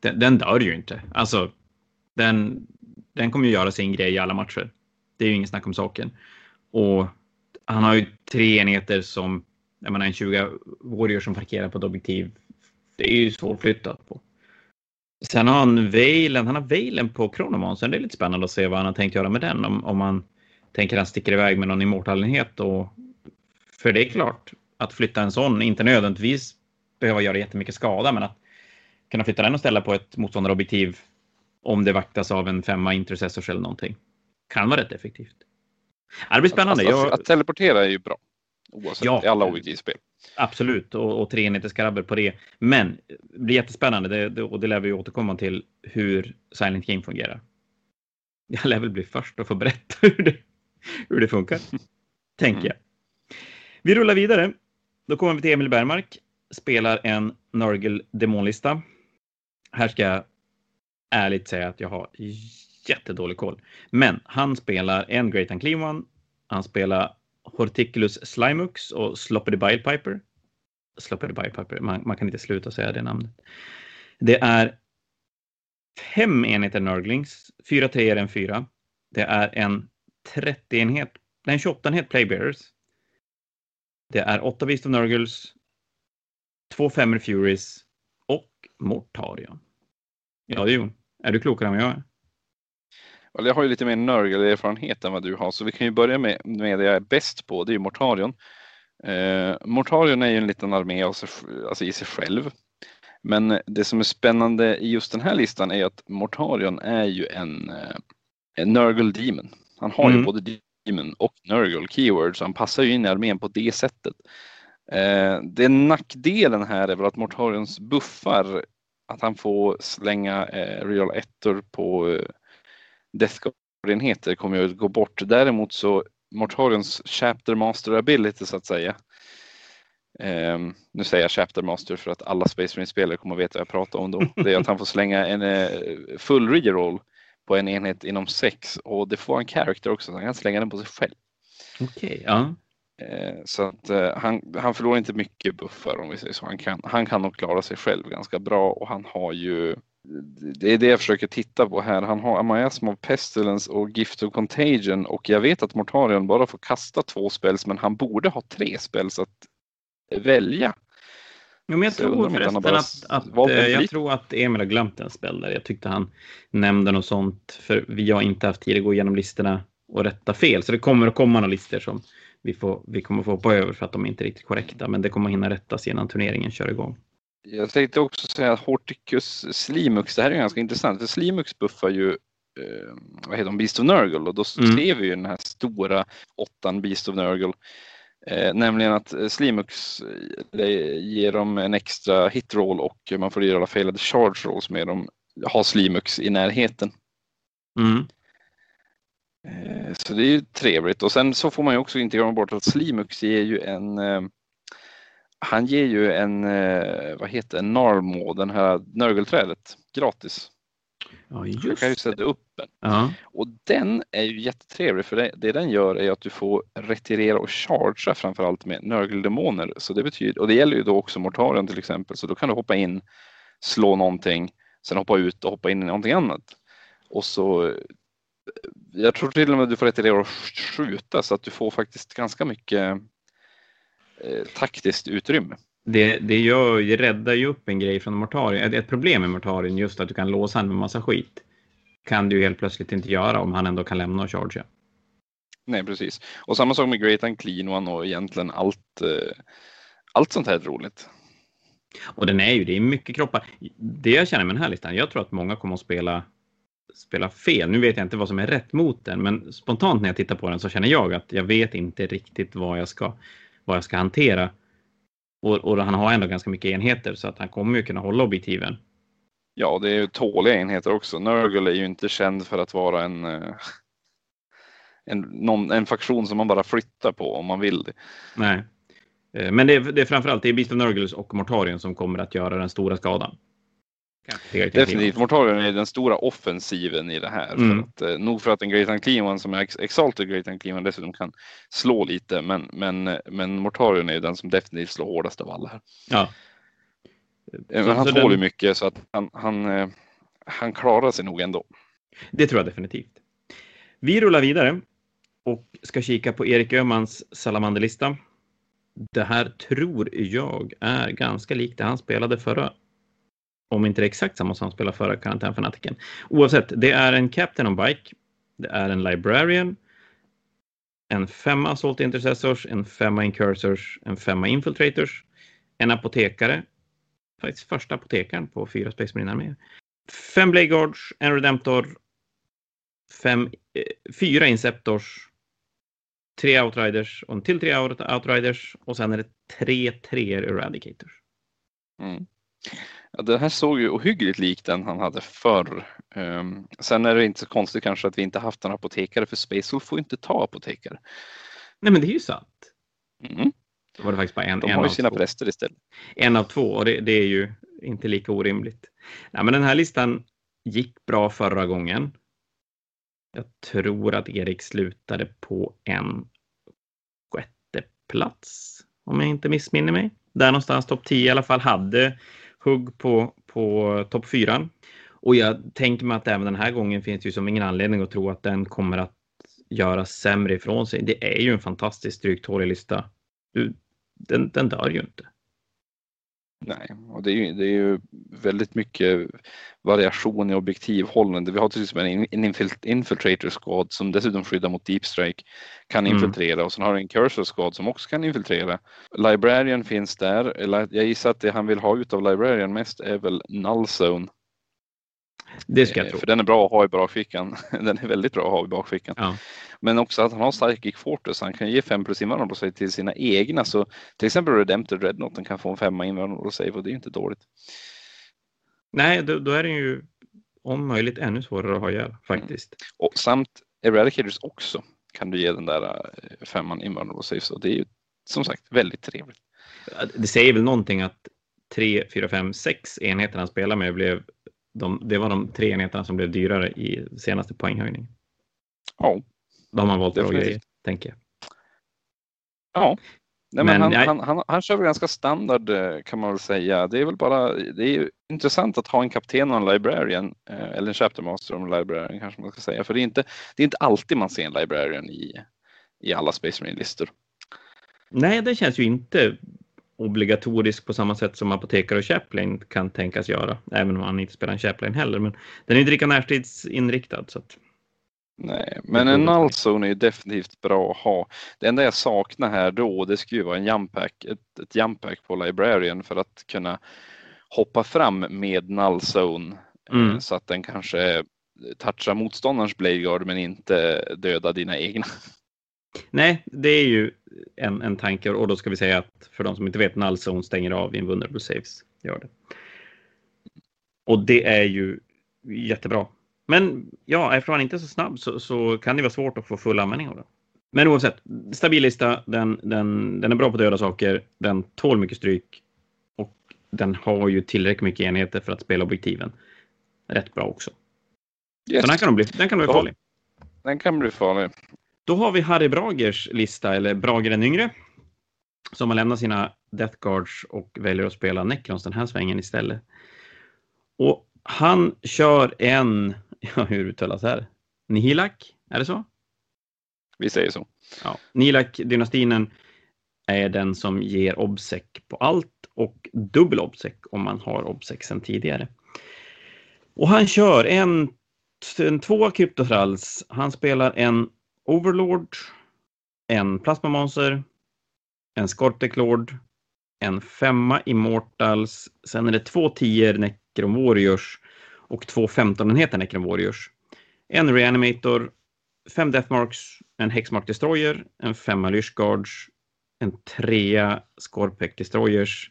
den, den dör ju inte. Alltså, den, den kommer ju göra sin grej i alla matcher. Det är ju ingen snack om saken. Och han har ju tre enheter som, jag menar en 20 Warrior som parkerar på ett objektiv. Det är ju svårflyttat på. Sen har han Valen, han har Valen på Kronomansen. Det är lite spännande att se vad han har tänkt göra med den. Om, om man tänker att han sticker iväg med någon immortalenhet. Och, för det är klart, att flytta en sån, inte nödvändigtvis behöva göra jättemycket skada, men att kunna flytta den och ställa på ett motståndarobjektiv om det vaktas av en femma intercessors eller någonting. Kan vara rätt effektivt. Det blir spännande. Alltså, jag... Att teleportera är ju bra. Oavsett ja, i alla objektivspel. Absolut, och, och tre enheter på det. Men det blir jättespännande det, det, och det lär vi återkomma till hur Silent Game fungerar. Jag lär väl bli först och få berätta hur det, hur det funkar. Tänker mm. jag. Vi rullar vidare. Då kommer vi till Emil Bergmark. Spelar en Nurgle demonlista. Här ska jag ärligt säga att jag har jättedålig koll. Men han spelar en Great Unclean One. Han spelar Horticulus Slimux och Sloppity Bilepiper. Sloppity Bilepiper, man, man kan inte sluta säga det namnet. Det är fem enheter Nurglings, fyra treor en fyra. Det är en 30-enhet, det är en 28-enhet Playbearers. Det är åtta Beast of Nurgles, två femmer Furies och Mortarion. Ja, jo. Är du klokare än vad jag är? Jag har ju lite mer Nurgle-erfarenhet än vad du har, så vi kan ju börja med, med det jag är bäst på, det är ju Mortarion. Eh, Mortarion är ju en liten armé alltså, alltså i sig själv. Men det som är spännande i just den här listan är att Mortarion är ju en, eh, en Nurgle Demon. Han har mm. ju både Demon och Nurgle keywords, så han passar ju in i armén på det sättet. Eh, det nackdelen här är väl att Mortarions buffar, att han får slänga eh, Real ettor på eh, Death Guard-enheter kommer ju att gå bort. Däremot så Mortarions Chapter Master Ability så att säga. Um, nu säger jag Chapter Master för att alla Space Marine-spelare kommer att veta vad jag pratar om då. (laughs) Det är att han får slänga en uh, full reroll på en enhet inom sex och det får en character också, så han kan slänga den på sig själv. Okej, okay, ja. Uh, så att uh, han, han förlorar inte mycket buffar om vi säger så. Han kan, han kan nog klara sig själv ganska bra och han har ju det är det jag försöker titta på här. Han har Amayasm of Pestilence och Gift of Contagion och jag vet att Mortarion bara får kasta två spels men han borde ha tre spels att välja. Ja, men jag tror förresten att, att eh, jag tror att Emil har glömt en spel där. Jag tyckte han nämnde något sånt för vi har inte haft tid att gå igenom listorna och rätta fel. Så det kommer att komma några listor som vi, får, vi kommer få hoppa över för att de inte är riktigt korrekta. Men det kommer att hinna rättas innan turneringen kör igång. Jag tänkte också säga att Horticus Slimux, det här är ganska intressant för Slimux buffar ju eh, vad heter de, Beast of Nurgle och då mm. ser vi ju den här stora åttan Beast of Nurgle. Eh, nämligen att eh, Slimux eh, ger dem en extra hit roll och man får göra failade charge rolls med dem. Har Slimux i närheten. Mm. Eh, så det är ju trevligt och sen så får man ju också inte glömma bort att Slimux ger ju en eh, han ger ju en, eh, vad heter det, Narmo, den här nörgelträdet, gratis. Ja, just du kan ju sätta upp den. Ja. Och den är ju jättetrevlig för det, det den gör är att du får retirera och chargea framförallt med nörgeldemoner. Så det betyder, och det gäller ju då också Mortarion till exempel, så då kan du hoppa in, slå någonting, sen hoppa ut och hoppa in i någonting annat. Och så jag tror till och med att du får retirera och skjuta så att du får faktiskt ganska mycket eh, taktiskt utrymme. Det, det, gör, det räddar ju upp en grej från Mortarion. Ett problem med Mortarion just att du kan låsa honom med massa skit. Kan du helt plötsligt inte göra om han ändå kan lämna och chargea. Nej, precis. Och samma sak med Great and Clean One och egentligen allt, eh, allt sånt här är roligt. Och den är ju, det är mycket kroppar. Det jag känner med den här listan, jag tror att många kommer att spela, spela fel. Nu vet jag inte vad som är rätt mot den, men spontant när jag tittar på den så känner jag att jag vet inte riktigt vad jag ska vad jag ska hantera. Och, och, han har ändå ganska mycket enheter så att han kommer ju kunna hålla objektiven. Ja, det är ju tåliga enheter också. Nurgle är ju inte känd för att vara en, eh, en, någon, en faktion som man bara flyttar på om man vill det. Nej, eh, men det är, det är framförallt det är Beast of Nurgles och Mortarion som kommer att göra den stora skadan. Definitivt. Mortarion är den stora offensiven i det här. Mm. För att, eh, nog för att en Great Unclean som är Exalted Great Unclean dessutom kan slå lite. Men, men, men Mortarion är den som definitivt slår hårdast av alla här. Ja. Eh, men han tål ju mycket så att han, han, eh, han klarar sig nog ändå. Det tror jag definitivt. Vi rullar vidare och ska kika på Erik Öhmans salamanderlista. Det här tror jag är ganska likt det han spelade förra om inte det är exakt samma som han spelade förra karantänfanatiken. Oavsett, det är en Captain on Bike, det är en Librarian, en femma Assault Intercessors, en femma Incursors, en femma Infiltrators, en apotekare, faktiskt första apotekaren på fyra Space Marine-arméer, fem Blade Guards, en Redemptor, fem, eh, fyra Inceptors, tre Outriders och en till tre Outriders och sen är det tre treor Eradicators. Mm. Ja, den här såg ju ohyggligt lik den han hade förr. Um, sen är det inte så konstigt kanske att vi inte haft en apotekare för Space får inte ta apotekare. Nej men det är ju sant. Mm. Då var det faktiskt bara en, De en har ju sina två. präster istället. En av två och det, det, är ju inte lika orimligt. Nej, men den här listan gick bra förra gången. Jag tror att Erik slutade på en sjätte plats om jag inte missminner mig. Där någonstans topp 10 i alla fall hade hugg på, på topp fyran Och jag tänker mig att även den här gången finns det ju som ingen anledning att tro att den kommer att göra sämre ifrån sig. Det är ju en fantastiskt stryktålig lista. Den, den dör ju inte. Nej, och det är, ju, det är ju väldigt mycket variation i objektivhållande. Vi har till exempel en, en infiltrator squad som dessutom skyddar mot deep strike, kan mm. infiltrera mm. och sen har du en cursor squad som också kan infiltrera. Librarian finns där. Jag gissar att det han vill ha ut av Librarian mest är väl null zone. Det ska jag eh, tro. För den är bra att ha i bakfickan. (laughs) Den är väldigt bra att ha i bakfickan. Ja. Men också att han har Psychic Fortress. Han kan ge 5 plus invulnerable save till sina egna. Så till exempel Redempted Rednoten kan få en femma invulnerable save och det är inte dåligt. Nej, då, då är det ju om möjligt ännu svårare att ha ihjäl faktiskt. Mm. Och samt Eradicators också kan du ge den där eh, femman invulnerable save. Så det är ju som sagt väldigt trevligt. Det säger väl någonting att 3, 4, 5, 6 enheter han spelar med blev de, det var de tre enheterna som blev dyrare i senaste poänghöjningen. Ja. Då har man valt bra grejer, tänker jag. Ja. Nej, men, men han, jag... han, han, han, kör väl ganska standard eh, kan man väl säga. Det är väl bara, det är intressant att ha en kapten och en librarian, eh, eller en chapter master och en librarian kanske man ska säga. För det är inte, det är inte alltid man ser en librarian i, i alla Space Marine-listor. Nej, det känns ju inte obligatorisk på samma sätt som apotekare och Chaplain kan tänkas göra, även om han inte spelar en Chaplain heller. Men den är inte lika närstridsinriktad. Så att... Nej, men en nullzone är ju definitivt bra att ha. Det enda jag saknar här då, det skulle ju vara en jumpack, ett, ett jumpack på Librarian för att kunna hoppa fram med nullzone eh, mm. så att den kanske touchar motståndarens Blade Guard men inte dödar dina egna. Nej, det är ju en, en tanke och då ska vi säga att för de som inte vet, nullzone stänger av invulnerable saves. Gör det. Och det är ju jättebra men ja, eftersom han inte är så snabb så, så, kan det vara svårt att få full användning av den. Men oavsett, stabil lista, den, den, den är bra på döda saker, den tål mycket stryk och den har ju tillräckligt mycket enheter för att spela objektiven rätt bra också. Yes. Så den kan, bli, den kan bli farlig. Den kan bli farlig. Då har vi Harry Bragers lista, eller Brager den yngre, som har lämnat sina Death Guards och väljer att spela Necrons den här svängen istället. Och han kör en (laughs) ja, hur uttalas det här? Nihilak, är det så? Vi säger så. Ja. Nihilak-dynastinen är den som ger obsec på allt och dubbel obsec om man har obsec sedan tidigare. Och han kör en, en två kryptothralls. Han spelar en Overlord, en plasmamonster, en Scortec Lord, en femma Immortals, sen är det två tior Necron Warriors och två 15-enheter Necron Warriors. En Reanimator, fem Deathmarks, en Hexmark Destroyer, en femma Lyshguards, en trea Scorpec Destroyers,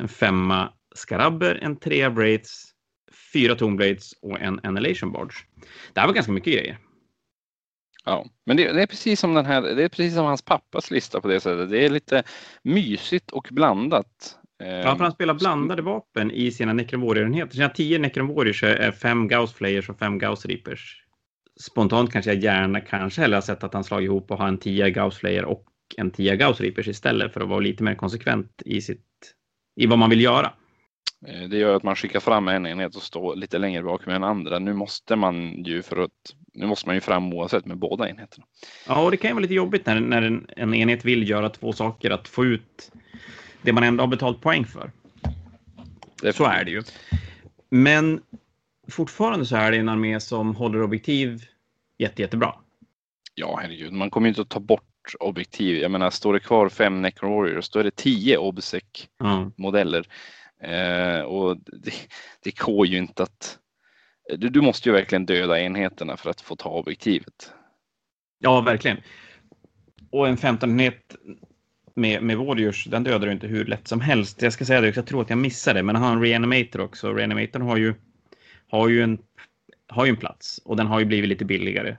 en femma Skarabber, en trea Wraiths, fyra Tomblades och en Annihilation Barge. Det här var ganska mycket grejer. Ja, men det, det, är precis som den här, det är precis som hans pappas lista på det sättet. Det är lite mysigt och blandat. Ja, för han spelar blandade vapen i sina Necromorior-enheter. Sina tio Necromoriors är fem Gauss Flayers och fem Gauss Reapers. Spontant kanske jag gärna kanske hellre har sett att han slagit ihop och har en tia Gauss Flayer och en tia Gauss Reapers istället för att vara lite mer konsekvent i sitt i vad man vill göra. Eh, det gör att man skickar fram en enhet och står lite längre bak med en andra. Nu måste man ju för att nu måste man ju fram oavsett med båda enheterna. Ja, och det kan ju vara lite jobbigt när, när en, en enhet vill göra två saker, att få ut det man ändå har betalt poäng för. Så är det ju. Men fortfarande så är det en armé som håller objektiv jätte, jättebra. Ja, herregud, man kommer ju inte att ta bort objektiv. Jag menar, står det kvar fem Necron Warriors, då är det tio Obsec-modeller. Mm. Eh, och det, det går ju inte att... Du, du måste ju verkligen döda enheterna för att få ta objektivet. Ja, verkligen. Och en 15-enhet med, med Warriors, den dödar du inte hur lätt som helst. Jag ska säga det jag tror att jag missade, men han har en reanimator också. Reanimatorn har ju, har ju, en, har ju en plats och den har ju blivit lite billigare.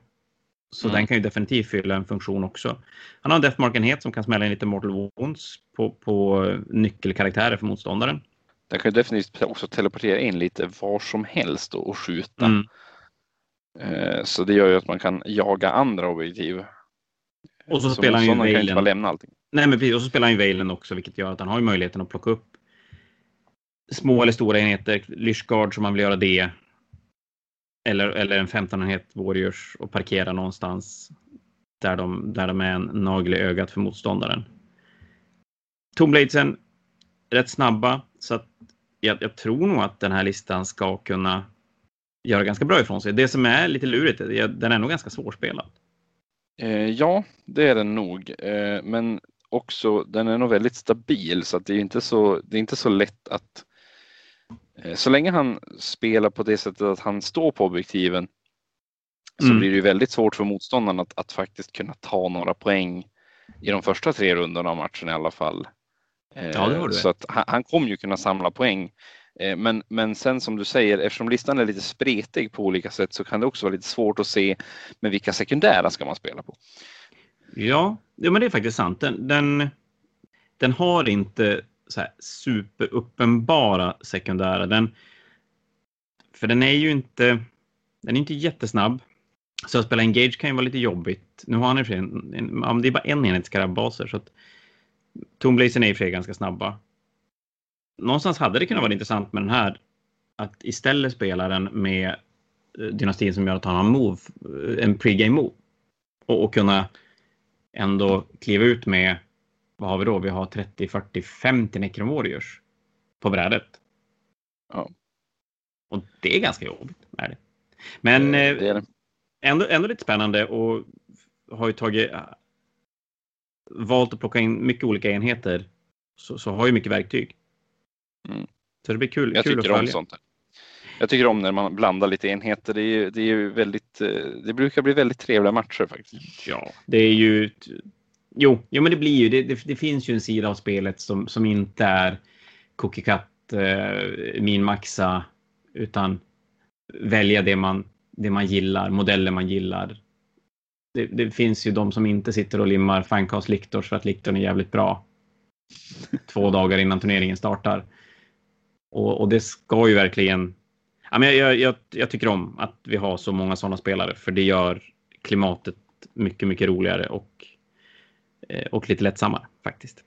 Så mm. den kan ju definitivt fylla en funktion också. Han har en Deathmark-enhet som kan smälla in lite Mortal Wounds på, på nyckelkaraktärer för motståndaren. Den kan ju definitivt också teleportera in lite var som helst och skjuta. Mm. Eh, så det gör ju att man kan jaga andra objektiv. Och så, så spelar han ju Valen. Kan inte bara lämna allting. Nej, men precis. Och så spelar han ju Valen också, vilket gör att han har möjligheten att plocka upp små eller stora enheter. Lyshgard som man vill göra det. Eller, eller en 15-enhet Warriors och parkera någonstans där de, där de är en nagel i ögat för motståndaren. Tombladesen rätt snabba så att jag, jag, tror nog att den här listan ska kunna göra ganska bra ifrån sig. Det som är lite lurigt, den är nog ganska svårspelad. Eh, ja, det är den nog. Eh, men också, den är nog väldigt stabil så att det är inte så, det är inte så lätt att eh, så länge han spelar på det sättet att han står på objektiven så mm. blir det ju väldigt svårt för motståndaren att, att faktiskt kunna ta några poäng i de första tre rundorna av matchen i alla fall. Ja, det det. Så att han, han kommer ju kunna samla poäng. Men, men sen som du säger, eftersom listan är lite spretig på olika sätt så kan det också vara lite svårt att se med vilka sekundära ska man spela på. Ja, ja men det är faktiskt sant. Den, den, den har inte så här superuppenbara sekundära. Den, för den är ju inte, den är inte jättesnabb. Så att spela Engage kan ju vara lite jobbigt. Nu har han i en, en, en det är bara en enhet skarabbaser så att Tomblazern är i och för sig ganska snabba. Någonstans hade det kunnat vara intressant med den här. Att istället spela den med eh, dynastin som gör att han har move, eh, en pregame move. Och, och kunna ändå kliva ut med, vad har vi då? Vi har 30, 40, 50 Necron Warriors på brädet. Ja. Och det är ganska jobbigt. Är det. Men det eh, är det. ändå, ändå lite spännande och har ju tagit valt att plocka in mycket olika enheter så, så har ju mycket verktyg. Mm. Så det blir kul, Jag kul att tycker om följa. sånt. Där. Jag tycker om när man blandar lite enheter. Det, är, det, är väldigt, eh, det brukar bli väldigt trevliga matcher faktiskt. Ja, det är ju... Jo, jo men det blir ju. Det, det, det finns ju en sida av spelet som, som inte är cookie cut, eh, minmaxa, utan välja det man, det man gillar, modeller man gillar. Det, det finns ju de som inte sitter och limmar Fancast Lictors för att Lictorn är jävligt bra. Två dagar innan turneringen startar. Och, och det ska ju verkligen... Ja, men jag, jag, jag tycker om att vi har så många sådana spelare för det gör klimatet mycket, mycket roligare och, eh, och lite lättsammare faktiskt.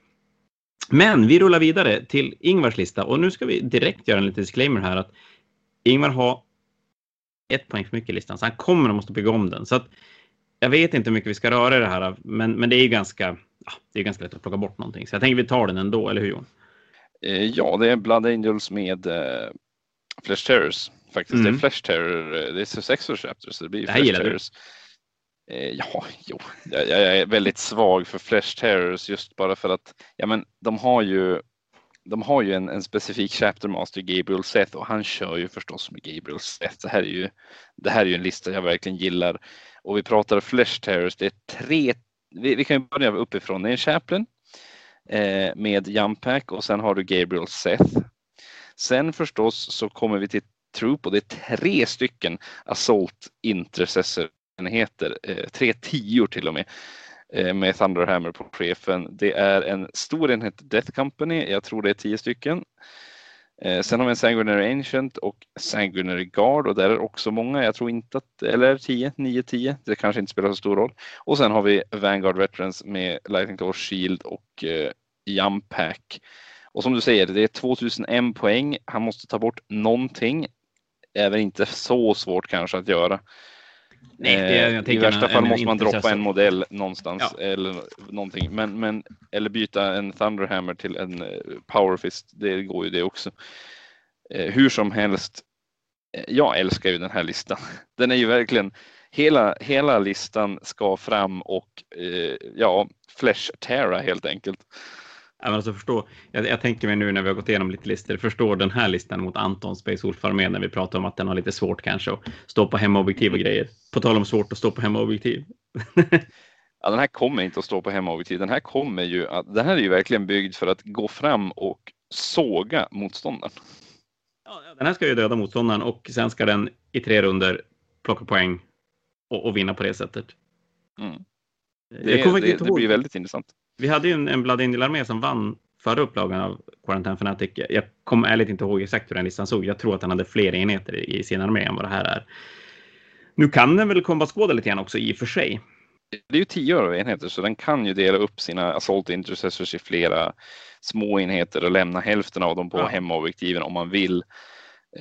Men vi rullar vidare till Ingvars lista och nu ska vi direkt göra en liten disclaimer här att Ingvar har ett poäng för mycket i listan så han kommer att måste bygga om den. Så att jag vet inte hur mycket vi ska röra i det här, men, men det är ju ganska, ja, det är ganska lätt att plocka bort någonting. Så jag tänker vi tar den ändå, eller hur Jon? Eh, Ja, det är Blood Angels med eh, Flash Terrors. Faktiskt, det Mm. är Flash Terror. eh, Det är sex chapter så det blir Det här Flash gillar du. Terrors. Eh, ja, (laughs) jo, jag, jag är väldigt svag för Flash Terrors just bara för att ja, men de har ju de har ju en, en specifik chapter master, Gabriel Seth, och han kör ju förstås med Gabriel Seth. Det här är ju, det här är ju en lista jag verkligen gillar. Och vi pratar Flesh Terrors, det är tre, vi, vi kan ju börja uppifrån. Det är en Chaplin eh, med Jumpack och sen har du Gabriel Seth. Sen förstås så kommer vi till Troop och det är tre stycken Assault Intercessor enheter, eh, tre tior till och med eh, med Thunderhammer på chefen. Det är en stor enhet Death Company, jag tror det är tio stycken. Eh, sen har vi en Sanguinary Ancient och Sanguinary Guard och där är också många. Jag tror inte att, eller 10, 9, 10. Det kanske inte spelar så stor roll. Och sen har vi Vanguard Veterans med Lightning Claw Shield och eh, Jump Pack. Och som du säger, det är 2001 poäng. Han måste ta bort någonting. Även inte så svårt kanske att göra. Nej, det- jag Eh, I tänker värsta fall måste man droppa en modell någonstans Ja. eller någonting. Men, men, eller byta en Thunderhammer till en eh, Powerfist. Det går ju det också. Eh, hur som helst. Jag älskar ju den här listan. (laughs) Den är ju verkligen hela, hela listan ska fram och ja, flash terra helt enkelt. Alltså förstå, jag, jag tänker mig nu när vi har gått igenom lite listor, förstår den här listan mot Antons Space Wolf-armé när vi pratar om att den har lite svårt kanske att stå på hemmaobjektiv och grejer. På tal om svårt att stå på hemmaobjektiv. (laughs) Ja, den här kommer inte att stå på hemmaobjektiv. Den här kommer ju att, den här är ju verkligen byggd för att gå fram och såga motståndaren. Ja, den här ska ju döda motståndaren och sen ska den i tre runder plocka poäng och, och vinna på det sättet. Mm. Det, det, det ihåg. blir väldigt intressant. Vi hade ju en, en Blood Angel-armé som vann förra upplagan av Quarantine Fanatic. Jag- Jag kommer ärligt inte ihåg exakt hur den listan såg. Jag tror att han hade fler enheter i, sin armé än vad det här är. Nu kan den väl komma skåda lite grann också i och för sig. Det är ju tio av enheter så den kan ju dela upp sina Assault Intercessors i flera små enheter och lämna hälften av dem på Ja. hemmaobjektiven om man vill.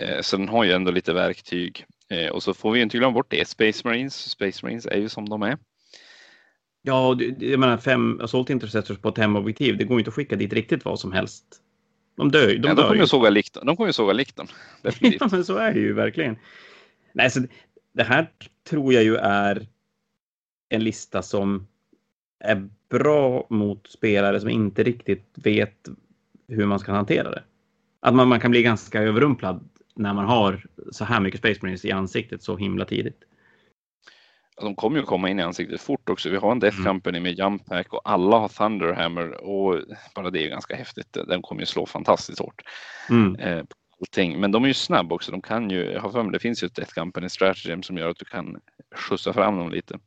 Eh, Så den har ju ändå lite verktyg. Eh, Och så får vi inte glömma bort det. Space Marines. Space Marines är ju som de är. Ja, jag menar fem Assault Intercessors på ett hemobjektiv. Det går inte att skicka dit riktigt vad som helst. De dör. De, Ja, de kommer ju. såga Licton. De kommer ju såga Licton. (laughs) Definitivt. Ja, men så är det ju verkligen. Nej, så det här tror jag ju är en lista som är bra mot spelare som inte riktigt vet hur man ska hantera det. Att man, man kan bli ganska överrumplad när man har så här mycket Space Marines i ansiktet så himla tidigt. De kommer ju komma in i ansiktet fort också. Vi har en Death Mm. Company med Jump Pack och alla har Thunderhammer och bara det är ganska häftigt. Den kommer ju slå fantastiskt hårt. Mm. eh, allting. Men de är ju snabba också. De kan ju, jag har för mig, det finns ju ett Death Company Stratagem som gör att du kan skjutsa fram dem lite.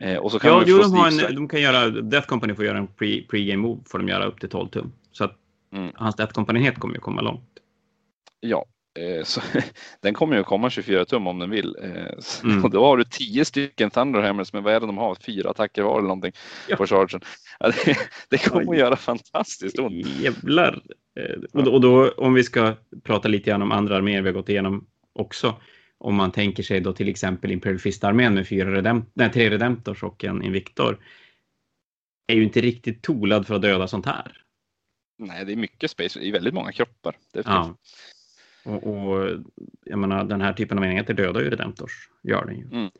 Eh, och så kan Ja, jo, de, har en, de kan göra, Death Company får göra en pre, pre-game move, får de göra upp till 12 tum. Så att Mm. hans Death Company-enhet kommer ju komma långt. Ja, så, (laughs) den kommer ju att komma 24 tum om den vill. Eh, (laughs) mm. Och då har du 10 stycken Thunderhammers med vad är det de har? Fyra attacker var eller någonting ja. på chargen. Ja, det, (laughs) det, kommer att göra fantastiskt ont. Jävlar! Eh, och då, och då om vi ska prata lite grann om andra arméer vi har gått igenom också. Om man tänker sig då till exempel Imperial Fist-armén med fyra redempt nej, tre Redemptors och en Invictor. Är ju inte riktigt tolad för att döda sånt här. Nej, det är mycket space i väldigt många kroppar. Ja. Och, och, jag menar, den här typen av enheter dödar ju Redemptors, gör den ju. Mm.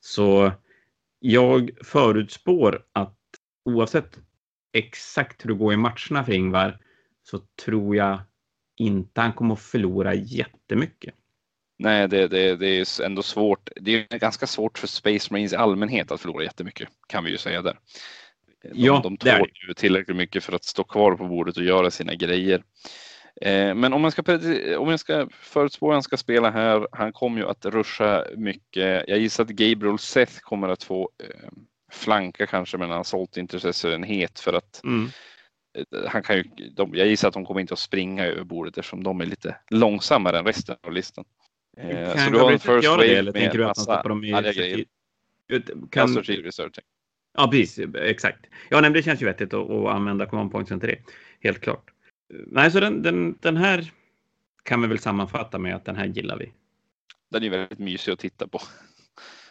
Så jag förutspår att oavsett exakt hur det går i matcherna för Ingvar så tror jag inte han kommer att förlora jättemycket. Nej, det, det, det är ändå svårt. Det är ganska svårt för Space Marines i allmänhet att förlora jättemycket, kan vi ju säga där. De, ja, de tål ju tillräckligt mycket för att stå kvar på bordet och göra sina grejer. Eh, men om man ska, om jag ska förutspå han ska spela här, han kommer ju att ruscha mycket. Jag gissar att Gabriel Seth kommer att få eh, flanka kanske med en assault intercessor-enhet för att mm. Eh, han kan ju, de, jag gissar att de kommer inte att springa över bordet eftersom de är lite långsammare än resten av listan. Kan så du har en first wave det, eller tänker du att stoppar dem i grejer? Kan... Research. Ja, precis. Exakt. Ja, nej, det känns ju vettigt att, att använda command pointsen till det. Helt klart. Nej, så den, den, den här kan vi väl sammanfatta med att den här gillar vi. Den är väldigt mysig att titta på.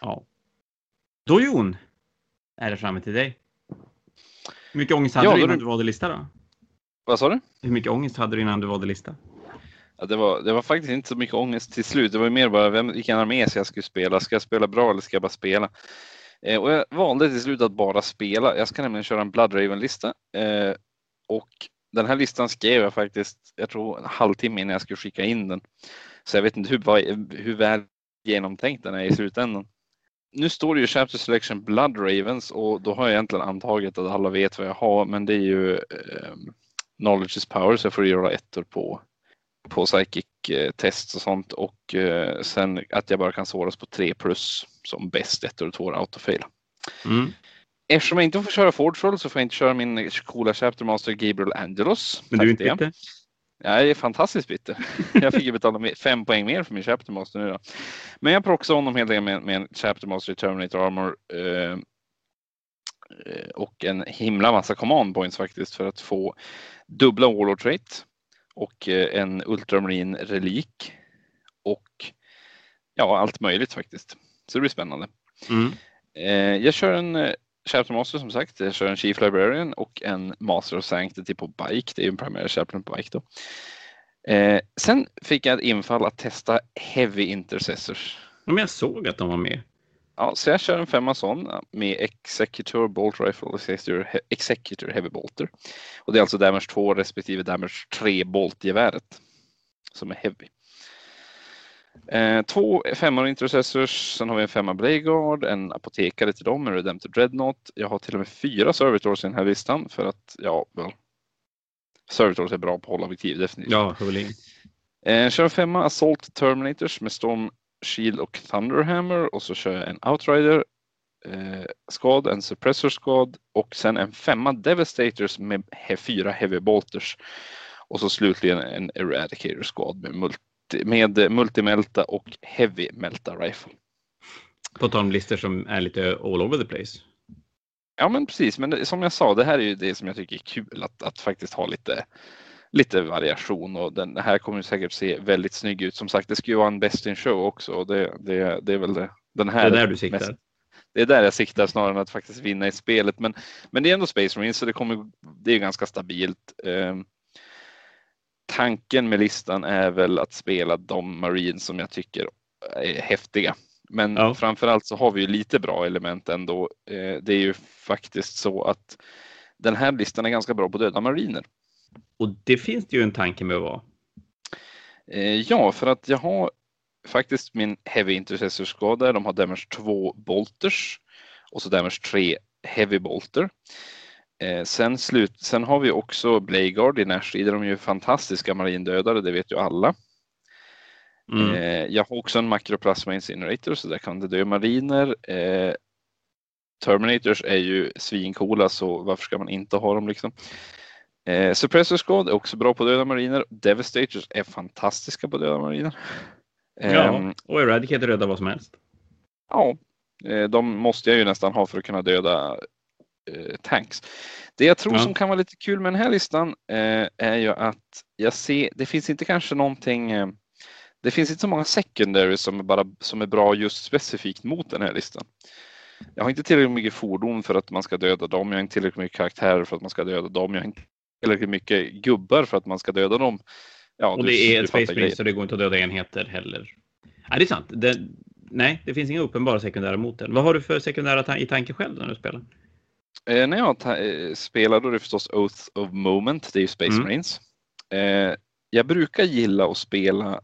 Ja. Då Jon, är det framme till dig. Hur mycket ångest hade ja, du innan du valde lista då? Vad sa du? Hur mycket ångest hade du innan du valde lista? Ja, det, var, det var faktiskt inte så mycket ångest till slut. Det var mer bara vem, vilken armé jag skulle spela. Ska jag spela bra eller ska jag bara spela? Eh, och jag valde till slut att bara spela. Jag ska nämligen köra en Blood Raven-lista. Eh, och den här listan skrev jag faktiskt, jag tror en halvtimme innan jag skulle skicka in den. Så jag vet inte hur, hur väl genomtänkt den är i slutändan. Nu står det ju Chapter Selection Blood Ravens och då har jag egentligen antagit att alla vet vad jag har, men det är ju eh, Knowledge is power så jag får göra ettor på, på psychic eh, test och sånt och eh, sen att jag bara kan såras på 3 plus som bäst ettor och tvåor autofail. Mm. Eftersom jag inte får köra Fordful så får jag inte köra min coola Chapter Master Gabriel Angelos. Men du är inte bitter? Jag är fantastiskt bitter. Jag fick ju betala fem poäng mer för min Chapter Master nu då. Men jag proxade honom helt enkelt med, med en Chapter Master Terminator Armor eh, eh, och en himla massa command points faktiskt för att få dubbla Warlord Trait och eh, en Ultramarine relik och ja, allt möjligt faktiskt. Så det blir spännande. Mm. Eh, jag kör en Chapter Master som sagt. Jag kör en Chief Librarian och en Master of Sanctity på Bike. Det är ju en Primary Chaplain på Bike då. Eh, sen fick jag ett infall att testa Heavy Intercessors. Men jag såg att de var med. Ja, så jag kör en femma sån med Executor Bolt Rifle och Executor, Heavy Bolter. Och det är alltså Damage 2 respektive Damage 3 Bolt-geväret som är Heavy. Eh, två femmor intercessors, sen har vi en femma Blayguard, en apotekare till dem, en Redemptor Dreadnought. Jag har till och med fyra Servitors i den här listan för att, ja, well, Servitors är bra på att hålla objektiv definitivt. Ja, huvudling. Eh, kör femma Assault Terminators med Storm Shield och Thunderhammer och så kör jag en Outrider eh, skad, en Suppressor skad och sen en femma Devastators med fyra Heavy Bolters. Och så slutligen en Eradicator skad med multi med multimelta och heavy melta rifle. På tal om listor som är lite all over the place. Ja men precis, men som jag sa, det här är ju det som jag tycker är kul att, att faktiskt ha lite, lite variation och den här kommer säkert se väldigt snygg ut. Som sagt, det ska ju vara en best in show också och det, det, det är väl det. Den här det är där du siktar? Mest, det är där jag siktar snarare än att faktiskt vinna i spelet. Men, men det är ändå Space Marines så det, kommer, det är ganska stabilt. Um, tanken med listan är väl att spela de Marines som jag tycker är häftiga. Men ja. framförallt så har vi ju lite bra element ändå. Eh, det är ju faktiskt så att den här listan är ganska bra på döda mariner. Och det finns det ju en tanke med att vara. Eh, ja, för att jag har faktiskt min Heavy Intercessor skada. De har damage 2 bolters och så damage 3 Heavy bolter. Eh, sen, slut, sen har vi också Blayguard i Nash, de är ju fantastiska marindödare, det vet ju alla. Mm. Eh, jag har också en Macroplasma Incinerator så där kan det dö mariner. Eh, Terminators är ju svincoola så varför ska man inte ha dem liksom? Eh, Suppressor Squad är också bra på döda mariner. Devastators är fantastiska på döda mariner. Ja, ehm, och Eradicate döda vad som helst. Ja, de måste jag ju nästan ha för att kunna döda eh, tanks. Det jag tror ja. som kan vara lite kul med den här listan eh, är ju att jag ser, det finns inte kanske någonting eh, det finns inte så många secondaries som är, bara, som är bra just specifikt mot den här listan. Jag har inte tillräckligt mycket fordon för att man ska döda dem. Jag har inte tillräckligt mycket karaktärer för att man ska döda dem. Jag har inte tillräckligt mycket gubbar för att man ska döda dem. Ja, och det du, är ett Space Marine så det går inte att döda enheter heller. Ja, det är sant. Det, nej, det finns inga uppenbara sekundära mot den. Vad har du för sekundära ta i tanke själv när du spelar? Eh, när jag eh, spelar då är det förstås Oath of Moment. Det är ju Space mm. Marines. Eh, jag brukar gilla att spela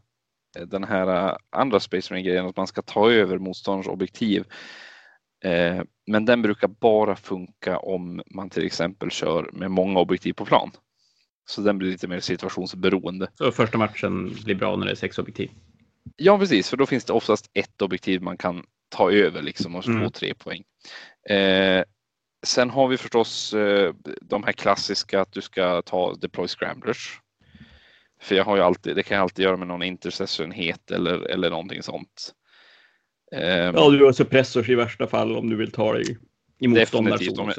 den här andra Space Marine-grejen att man ska ta över motståndarens objektiv. Eh, men den brukar bara funka om man till exempel kör med många objektiv på plan. Så den blir lite mer situationsberoende. Så första matchen blir bra när det är sex objektiv? Ja, precis, för då finns det oftast ett objektiv man kan ta över liksom och mm. få tre poäng. Eh, sen har vi förstås eh, de här klassiska att du ska ta deploy scramblers. För jag har ju alltid, det kan jag alltid göra med någon intercessionenhet eller, eller någonting sånt. Um, ja, du har suppressors i värsta fall om du vill ta dig i motståndarzon.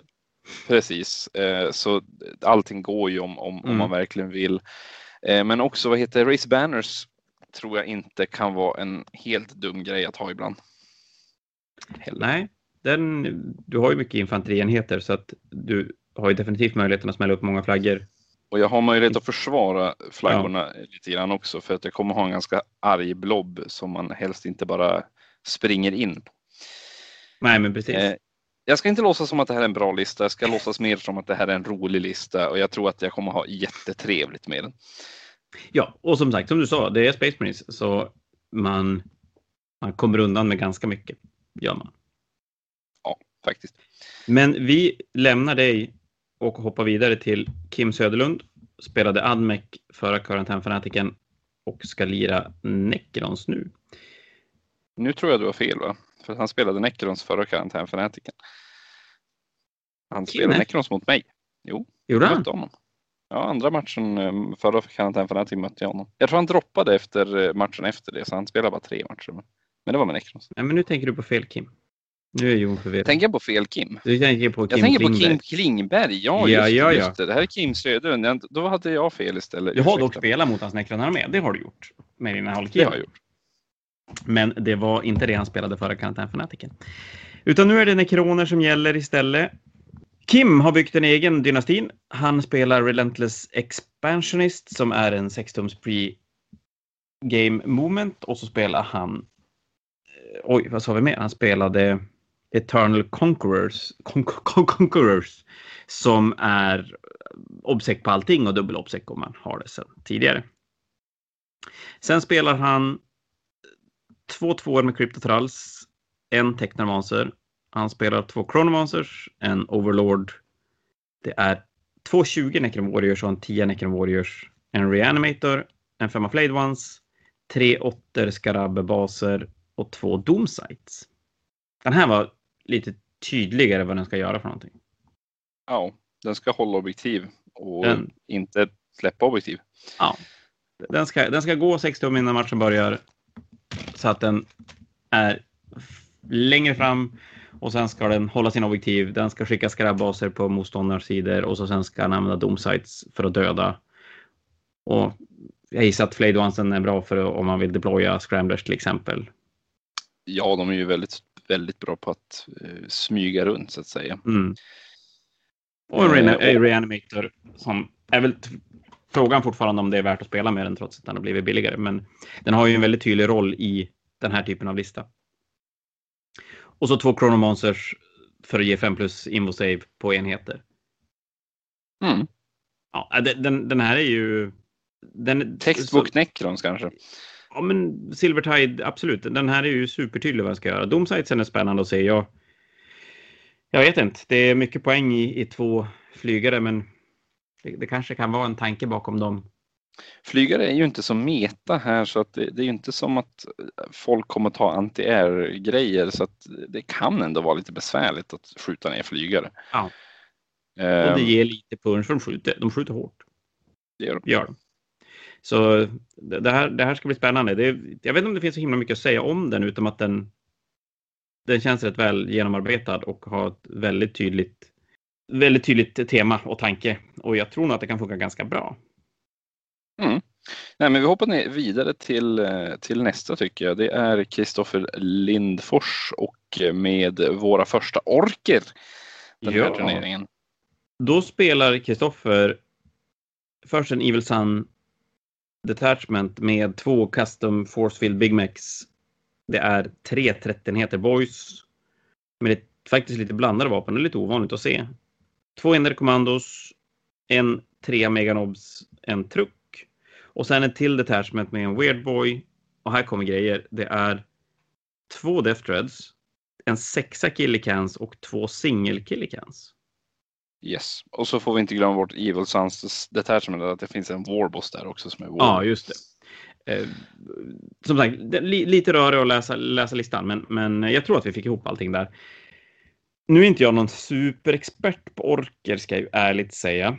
Precis, uh, så allting går ju om, om, mm. om man verkligen vill. Uh, men också, vad heter Race Banners tror jag inte kan vara en helt dum grej att ha ibland. Heller. Nej, den, du har ju mycket infanterienheter så att du har ju definitivt möjligheten att smälla upp många flaggor och jag har möjlighet att försvara flaggorna ja. lite grann också för att jag kommer ha en ganska arg blob som man helst inte bara springer in. Nej, men precis. Eh, jag ska inte låtsas som att det här är en bra lista. Jag ska låtsas mer som att det här är en rolig lista och jag tror att jag kommer ha jättetrevligt med den. Ja, och som sagt, som du sa, det är Space Marines så man, man kommer undan med ganska mycket. Gör man. Faktiskt. Men vi lämnar dig och hoppar vidare till Kim Söderlund. Spelade Admec förra karantänfanatiken och ska lira Necrons nu. Nu tror jag du har fel va? För han spelade Necrons förra karantänfanatiken. Han spelade Nej. Necrons mot mig. Jo, Gjorde han? Honom. Ja, andra matchen ehm, förra karantänfanatiken mötte jag honom. Jag tror han droppade efter eh, matchen efter det, så han spelade bara tre matcher. Men det var med Necrons. Nej, men nu tänker du på fel Kim. Nu är Jon förvirrad. Tänker jag på fel Kim? Du tänker på Kim Jag tänker på Kim Klingberg. Ja, ja, just, ja, ja. just det. Det här är Kim Söderlund. Då hade jag fel istället. Du har dock spelat mot hans med. Det har du gjort. Med dina halvkillar. Det har jag gjort. Men det var inte det han spelade förra karantänfanatiken. Utan nu är det nekroner som gäller istället. Kim har byggt en egen dynastin. Han spelar Relentless Expansionist som är en 6-tums pre-game moment och så spelar han eh, Oj, vad sa vi mer? Han spelade Eternal Conquerors, Con (laughs) Con Conquerors som är obsec på allting och dubbel obsec om man har det sedan tidigare. Sen spelar han två tvåor med Cryptotrals, en Technomancer. Han spelar två Chronomancers, en Overlord. Det är två 20 Necron Warriors och en 10 Necron Warriors. En Reanimator, en femma Flayed Ones, tre åttor Skarabbe-baser och två Doomsites. Den här var lite tydligare vad den ska göra för någonting. Ja, den ska hålla objektiv och den, inte släppa objektiv. Ja, den ska, den ska gå 6 tum innan matchen börjar så att den är längre fram och sen ska den hålla sin objektiv. Den ska skicka skrabbaser på motståndarens sidor och så sen ska den använda domsites för att döda. Och jag gissar att Flade är bra för om man vill deploya scramblers till exempel. Ja, de är ju väldigt väldigt bra på att uh, smyga runt så att säga. Mm. Och en uh, reanimator som är väl frågan fortfarande om det är värt att spela med den trots att den har blivit billigare. Men den har ju en väldigt tydlig roll i den här typen av lista. Och så två Chronomancers för att ge 5 plus invosave på enheter. Mm. Ja, den, den här är ju... Den, Textbok Necrons kanske? Ja, men Silvertide, absolut. Den här är ju supertydlig vad den ska göra. Domsitesen är spännande att se. Jag, jag vet inte. Det är mycket poäng i, i två flygare, men det, det, kanske kan vara en tanke bakom dem. Flygare är ju inte så meta här så att det, det är ju inte som att folk kommer ta anti-air grejer så att det kan ändå vara lite besvärligt att skjuta ner flygare. Ja. och det ger lite punch för de skjuter, de skjuter hårt. Det gör de. Gör de. Så det här, det här ska bli spännande. Det, jag vet inte om det finns så himla mycket att säga om den utom att den, den känns rätt väl genomarbetad och har ett väldigt tydligt, väldigt tydligt tema och tanke. Och jag tror nog att det kan funka ganska bra. Mm. Nej, men vi hoppar vidare till, eh, till nästa tycker jag. Det är Kristoffer Lindfors och med våra första orker den ja. här turneringen. Då spelar Kristoffer först en Evil Sun Detachment med två Custom Forcefield Big Macs. Det är tre 13 boys. Med faktiskt lite blandade vapen. Det är lite ovanligt att se. Två enade kommandos. En trea meganobs. En truck. Och sen en till detachment med en Weird Boy. Och här kommer grejer. Det är två Death threads, En sexa Killicans och två single Killicans. Yes, och så får vi inte glömma bort Evil Sons Detachment, att det finns en Warboss där också som är Warboss. Ja, just det. Eh, som sagt, li, lite rörig att läsa, läsa listan, men, men jag tror att vi fick ihop allting där. Nu är inte jag någon superexpert på orker, ska jag ju ärligt säga.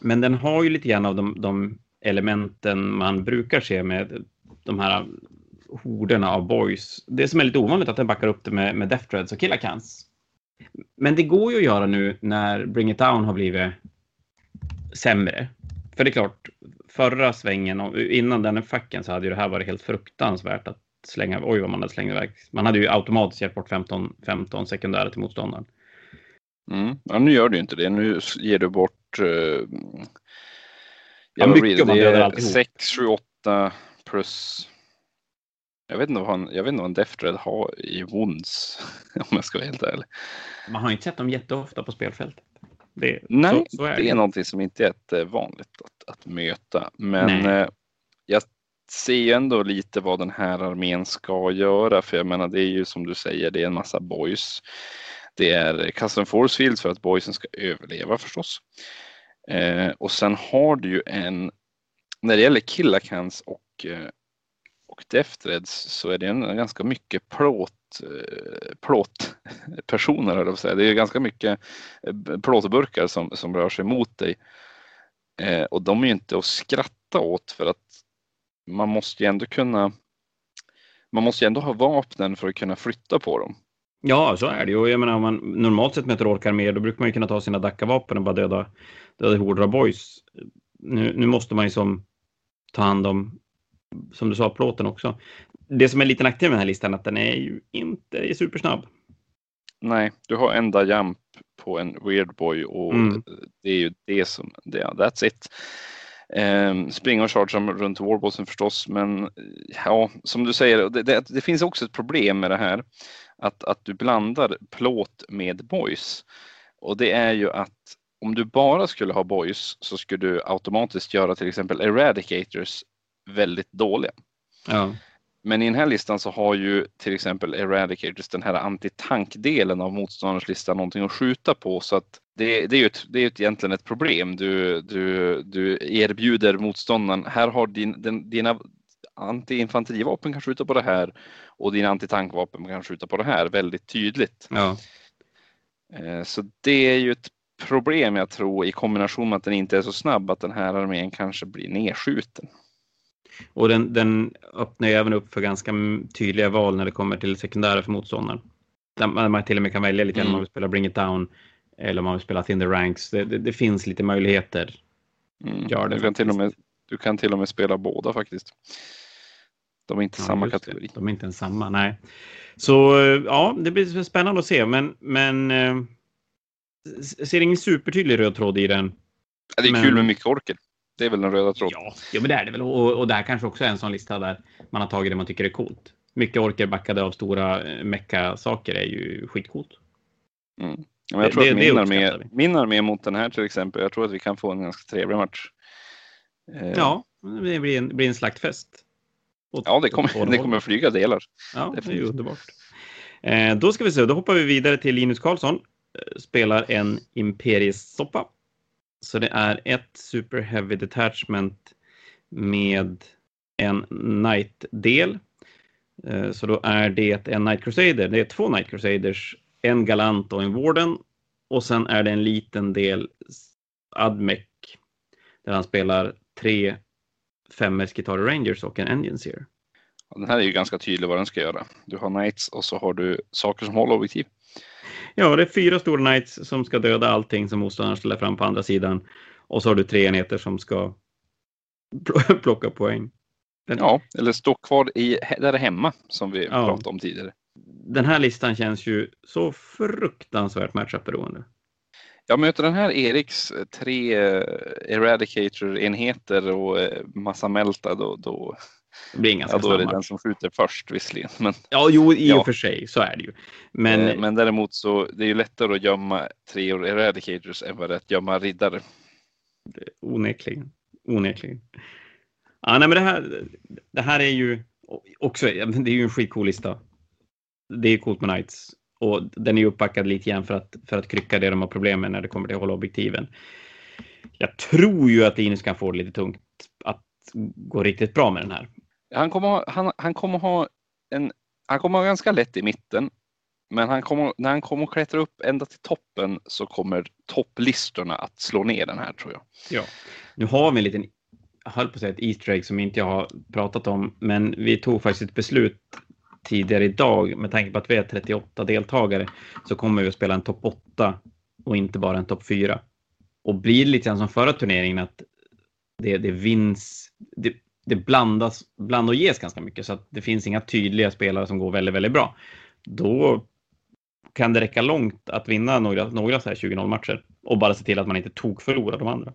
Men den har ju lite grann av de, de elementen man brukar se med de här horderna av boys. Det som är lite ovanligt är att den backar upp det med, med Death Dreads och Killacans. Men det går ju att göra nu när Bring It Down har blivit sämre. För det är klart, förra svängen, innan den facken så hade ju det här varit helt fruktansvärt att slänga, oj vad man hade slängt iväg. Man hade ju automatiskt gett bort 15, 15 sekundärer till motståndaren. Mm. Ja, nu gör du inte det. Nu ger du bort... Uh, ja, mycket om man dödar alltihop. 6, 7, 8 plus jag vet inte vad, han, jag vet inte vad en har i wounds, (laughs) om jag ska vara helt ärlig. Man har inte sett dem jätteofta på spelfältet. Det, Nej, så, så är det. det är någonting som inte är jättevanligt att, att möta. Men eh, jag ser ändå lite vad den här armén ska göra. För jag menar, det är ju som du säger, det är en massa boys. Det är custom force fields för att boysen ska överleva förstås. Eh, och sen har du ju en, när det gäller killacans och eh, och Defthreds så är det en, ganska mycket plåt, eh, plåtpersoner, höll jag säga. Det är ganska mycket eh, plåtburkar som, som rör sig mot dig. Eh, och de är ju inte att skratta åt för att man måste ju ändå kunna man måste ju ändå ha vapnen för att kunna flytta på dem. Ja, så är det ju. Jag menar, om man normalt sett möter orkar mer, då brukar man ju kunna ta sina Dacca-vapen och bara döda, döda horder av boys. Nu, nu måste man ju som ta hand om som du sa, plåten också. Det som är lite nackdel med den här listan är att den är ju inte supersnabb. Nej, du har enda jump på en Weird Boy och mm. det är ju det som, det, that's it. Um, springa och charge runt Warbossen förstås, men ja, som du säger, det, det, det, finns också ett problem med det här. Att, att du blandar plåt med boys. Och det är ju att om du bara skulle ha boys så skulle du automatiskt göra till exempel eradicators väldigt dåliga. Ja. Men i den här listan så har ju till exempel Eradicators, den här antitankdelen av motståndarens lista, någonting att skjuta på. Så att det, det är ju ett, det är egentligen ett problem. Du, du, du erbjuder motståndaren, här har din, den, dina antiinfanterivapen kan skjuta på det här och dina antitankvapen kan skjuta på det här väldigt tydligt. Ja. Eh, så det är ju ett problem jag tror i kombination med att den inte är så snabb att den här armén kanske blir nedskjuten. Och den, den öppnar ju även upp för ganska tydliga val när det kommer till sekundära för motståndaren. Där man till och med kan välja lite mm. om man vill spela Bring It Down eller om man vill spela Thin the Ranks. Det, det, det finns lite möjligheter. Mm. Gör det du, kan till och med, du kan till och med spela båda faktiskt. De är inte ja, samma kategori. Det. De är inte en samma, nej. Så ja, det blir spännande att se, men, men eh, ser ingen supertydlig röd tråd i den. Ja, det är men... kul med mycket orker. Det är väl den röda tråden. Ja, ja men det är det väl. Och, och det här kanske också är en sån lista där man har tagit det man tycker är coolt. Mycket orker backade av stora eh, mecka-saker är ju skitcoolt. Mm. Men jag tror det, att min, armé, min armé mot den här till exempel, jag tror att vi kan få en ganska trevlig match. Eh. Ja, det blir en, blir en slaktfest. ja, det kommer, det kommer flyga delar. Ja, det är ju underbart. Eh, då ska vi se, då hoppar vi vidare till Linus Karlsson. Eh, spelar en imperiesoppa. Så det är ett Super Heavy Detachment med en Knight-del. Eh, så då är det en Knight Crusader. Det är två Knight Crusaders, en Galant och en Warden. och sen är det en liten del Admec där han spelar tre 5S Guitar Rangers och en Engine Seer. Den här är ju ganska tydlig vad den ska göra. Du har Knights och så har du saker som håller objektiv. Ja, det är fyra stora Knights som ska döda allting som motståndaren ställer fram på andra sidan. Och så har du tre enheter som ska (laughs) plocka poäng. Den... Ja, eller stå kvar i, där hemma som vi ja. pratade om tidigare. Den här listan känns ju så fruktansvärt matchup-beroende. Jag möter den här Eriks tre eh, Eradicator-enheter och eh, massa Melta då, då, det blir ja, då är det den som skjuter först visserligen. Men, ja, jo, i ja. och för sig så är det ju. Men, eh, men däremot så det är ju lättare att gömma tre Eradicators än vad det är att gömma riddare. Onekligen. Onekligen. Ja, nej, men det här, det här är ju också, det är ju en skitcool lista. Det är coolt med Knights och den är uppbackad lite grann för att, för att krycka det de har problem med när det kommer till att hålla objektiven. Jag tror ju att Linus kan få det lite tungt att gå riktigt bra med den här. Han kommer ha, han, han kommer ha en, han kommer ha ganska lätt i mitten. Men han kommer, när han kommer att klättra upp ända till toppen så kommer topplistorna att slå ner den här tror jag. Ja, nu har vi en liten, jag höll på att säga ett Easter egg som inte jag har pratat om, men vi tog faktiskt ett beslut tidigare idag med tanke på att vi är 38 deltagare så kommer vi att spela en topp 8 och inte bara en topp 4. Och blir det lite grann som förra turneringen att det, det vinns, det, det blandas, bland och ges ganska mycket så att det finns inga tydliga spelare som går väldigt, väldigt bra. Då kan det räcka långt att vinna några, några så här 20-0 matcher och bara se till att man inte tog förlorar de andra.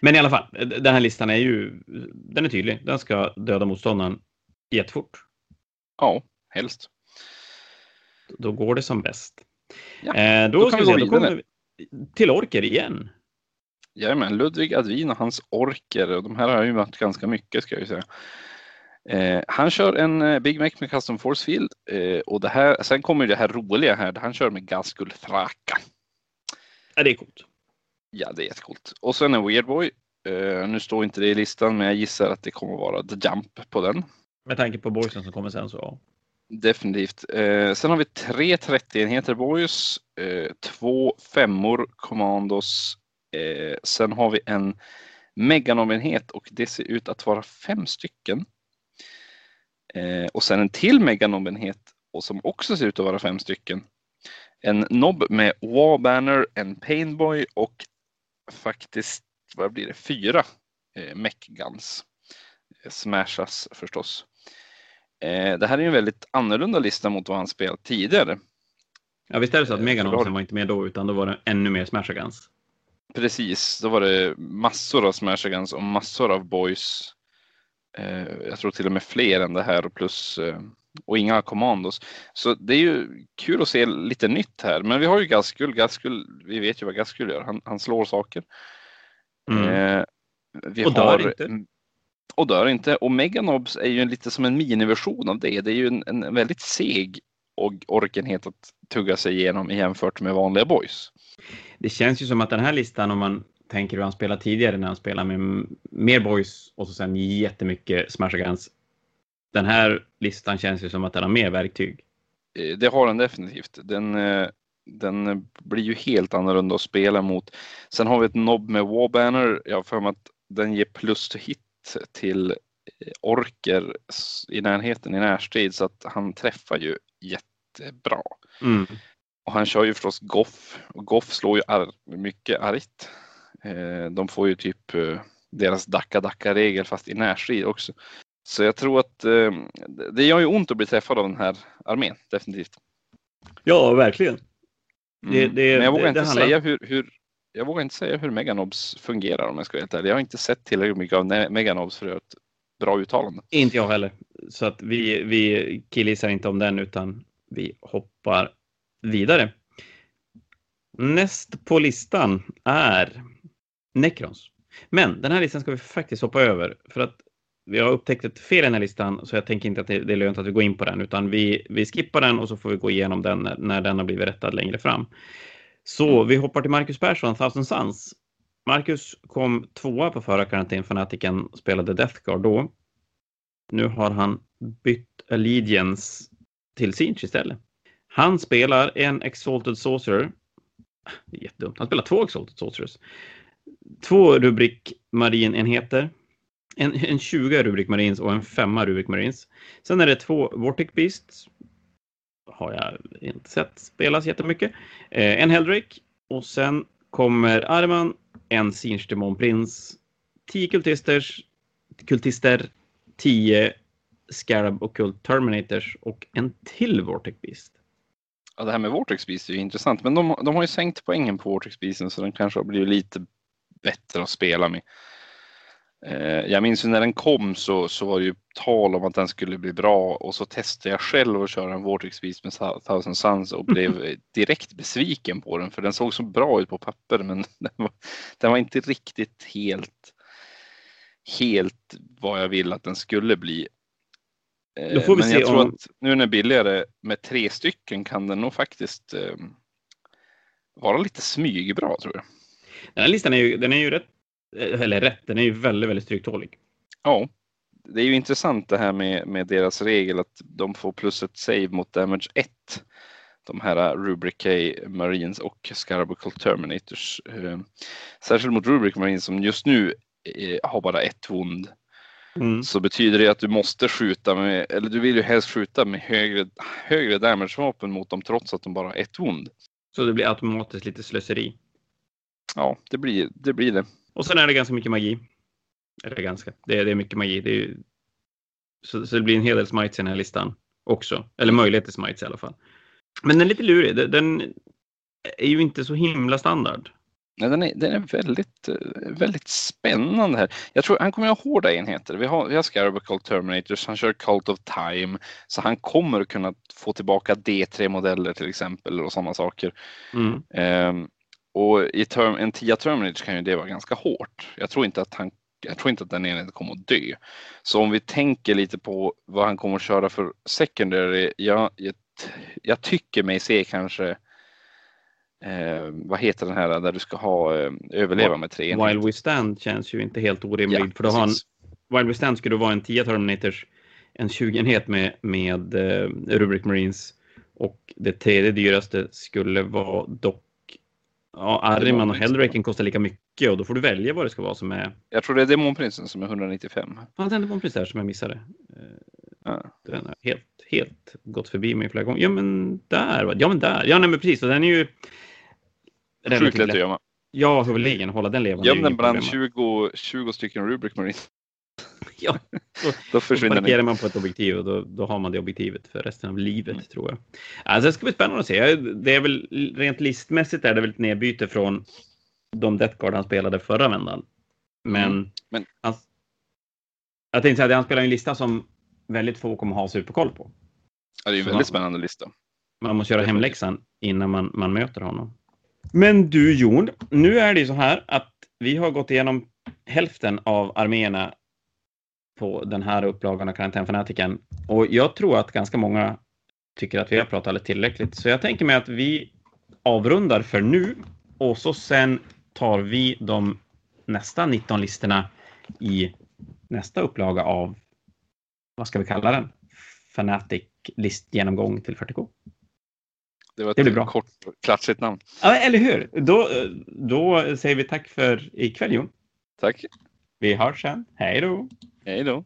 Men i alla fall, den här listan är ju, den är tydlig. Den ska döda motståndaren jättefort. Ja, helst. Då går det som bäst. Ja, eh, då, då, ska vi se, då kommer vi till orker igen. Jajamän, Ludvig Advin och hans orker. Och de här har jag ju mött ganska mycket ska jag säga. Eh, han kör en eh, Big Mac med Custom Force Field eh, och det här, sen kommer det här roliga här. Han kör med Gaskull Fraka. Ja, det är coolt. Ja, det är jättecoolt. Och sen en Weirdboy. Eh, nu står inte det i listan, men jag gissar att det kommer vara The Jump på den. Med tanke på boysen som kommer sen så ja. Definitivt. Eh, sen har vi tre 30-enheter boys, eh, två femmor commandos. Eh, sen har vi en Meganom-enhet och det ser ut att vara fem stycken. Eh, och sen en till Meganom-enhet och som också ser ut att vara fem stycken. En nobb med Warbanner, en Painboy och faktiskt, vad blir det, fyra eh, Mech Guns. Eh, smashas förstås. Eh, det här är en väldigt annorlunda lista mot vad han spelat tidigare. Ja, visst är det så att eh, Meganonsen var inte med då, utan då var det ännu mer Smash Guns. Precis, då var det massor av Smash Guns och massor av boys. Eh, jag tror till och med fler än det här plus och inga commandos. Så det är ju kul att se lite nytt här. Men vi har ju Gaskull. Gaskull, vi vet ju vad Gaskull gör. Han, han slår saker. Mm. vi och har, dör inte och dör inte. Och Meganobs är ju lite som en miniversion av det. Det är ju en, en väldigt seg och orkenhet att tugga sig igenom jämfört med vanliga boys. Det känns ju som att den här listan, om man tänker hur han spelade tidigare när han spelade med mer boys och så sen jättemycket smash guns. Den här listan känns ju som att den har mer verktyg. Eh, det har den definitivt. Den, eh, den blir ju helt annorlunda att spela mot. Sen har vi ett nobb med Warbanner. Jag har för mig att den ger plus to hit till eh, orker i närheten i närstrid så att han träffar ju jättebra. Mm. Och han kör ju förstås Goff och Goff slår ju ar mycket argt. Eh, de får ju typ eh, deras dacka-dacka-regel fast i närstrid också. Så jag tror att det gör ju ont att bli träffad av den här armén, definitivt. Ja, verkligen. Det, mm. det, Men jag vågar det, inte säga hur, hur, jag vågar inte säga hur Meganobs fungerar om jag ska vara helt ärlig. Jag har inte sett tillräckligt mycket av Meganobs för ett bra uttalande. Inte jag heller. Så att vi, vi killgissar inte om den utan vi hoppar vidare. Näst på listan är Necrons. Men den här listan ska vi faktiskt hoppa över för att vi har upptäckt ett fel i den här listan så jag tänker inte att det är lönt att vi går in på den utan vi, vi skippar den och så får vi gå igenom den när, när den har blivit rättad längre fram. Så mm. vi hoppar till Marcus Persson, Thousand Suns. Marcus kom tvåa på förra karantän fanatiken spelade Death Guard då. Nu har han bytt Allegiance till Sinch istället. Han spelar en Exalted Sorcerer Det är jättedumt. Han spelar två Exalted Sorcerers. Två Rubrik Marinenheter. En, en 20 Rubrik Marines och en 5 Rubrik Marines. Sen är det två Vortic Beasts. Har jag inte sett spelas jättemycket. Eh, en Heldrake. Och sen kommer Arman, en Sinch Demon Prince, 10 kultisters, kultister, 10 Scarab och Kult Terminators och en till Vortex Beast. Ja, det här med Vortex Beast är ju intressant, men de, de har ju sänkt poängen på Vortex Beasten så den kanske har blivit lite bättre att spela med. Eh, jag minns ju när den kom så, så var det ju tal om att den skulle bli bra och så testade jag själv att köra en Vortex Beast med Thousand Suns och blev (laughs) direkt besviken på den för den såg så bra ut på papper men (laughs) den var, den var inte riktigt helt helt vad jag vill att den skulle bli. Då får vi Men se jag tror om... att nu när den är billigare med tre stycken kan den nog faktiskt eh, vara lite smygbra tror jag. Den här listan är ju, den är ju rätt, eh, eller rätt, den är ju väldigt, väldigt stryktålig. Ja, det är ju intressant det här med, med deras regel att de får plus ett save mot damage 1. De här Rubric K Marines och Scarabuckle Terminators. Eh, särskilt mot Rubric Marines som just nu har bara ett wound mm. så betyder det att du måste skjuta med, eller du vill ju helst skjuta med högre, högre damage-vapen mot dem trots att de bara har ett wound. Så det blir automatiskt lite slöseri? Ja, det blir det. Blir det. Och sen är det ganska mycket magi. Eller ganska, det är, det är mycket magi. Det är, så, så, det blir en hel del smites i den här listan också. Eller möjlighet till smites i alla fall. Men den är lite lurig. Den är ju inte så himla standard. Den är, den är väldigt, väldigt spännande här. Jag tror han kommer att ha hårda enheter. Vi har, vi har Scarabacle Terminators, han kör Cult of Time, så han kommer att kunna få tillbaka D3-modeller till exempel och sådana saker. Mm. Um, och i term, en 10 Terminator kan ju det vara ganska hårt. Jag tror inte att han jag tror inte att den enheten kommer att dö. Så om vi tänker lite på vad han kommer att köra för secondary. Jag, jag, jag tycker mig se kanske eh, vad heter den här där du ska ha eh, överleva med tre enheter? While We Stand känns ju inte helt orimligt. Ja, för då har en, While We Stand skulle vara en 10 Terminators, en 20-enhet med, med eh, Rubric Marines och det tredje dyraste skulle vara dock Ja, Arriman och Hellraken kostar lika mycket och då får du välja vad det ska vara som är. Jag tror det är Demonprinsen som är 195. Ja, är Demonprins där som jag missade. Eh, ja. Den har helt, helt gått förbi mig flera gånger. Ja, men där. Ja, men där. Ja, nej, men precis. Och den är ju Sjukt lätt att gömma. Ja, huvudligen hålla den levande. Göm den bland 20, 20 stycken Rubric Marines. (laughs) ja, (laughs) då, då försvinner då parkerar man på ett objektiv och då, då har man det objektivet för resten av livet mm. tror jag. Alltså, det ska bli spännande att se. Det är väl rent listmässigt är det väl ett nedbyte från de Death Guard han spelade förra vändan. Men, mm. Men... Han, jag tänkte säga att han spelar en lista som väldigt få kommer ha superkoll på. Ja, det är en väldigt man, spännande lista. Man måste göra hemläxan innan man, man möter honom. Men du Jon, nu är det så här att vi har gått igenom hälften av arméerna på den här upplagan av Karantänfanatiken och jag tror att ganska många tycker att vi har pratat lite tillräckligt. Så jag tänker mig att vi avrundar för nu och så sen tar vi de nästa 19 listorna i nästa upplaga av, vad ska vi kalla den? Fanatic listgenomgång till 40K. Det var ett det blir bra. kort klatschigt namn. Ja, eller hur? Då, då säger vi tack för ikväll Jon. Tack. Vi hörs sen. Hej då. Hej då.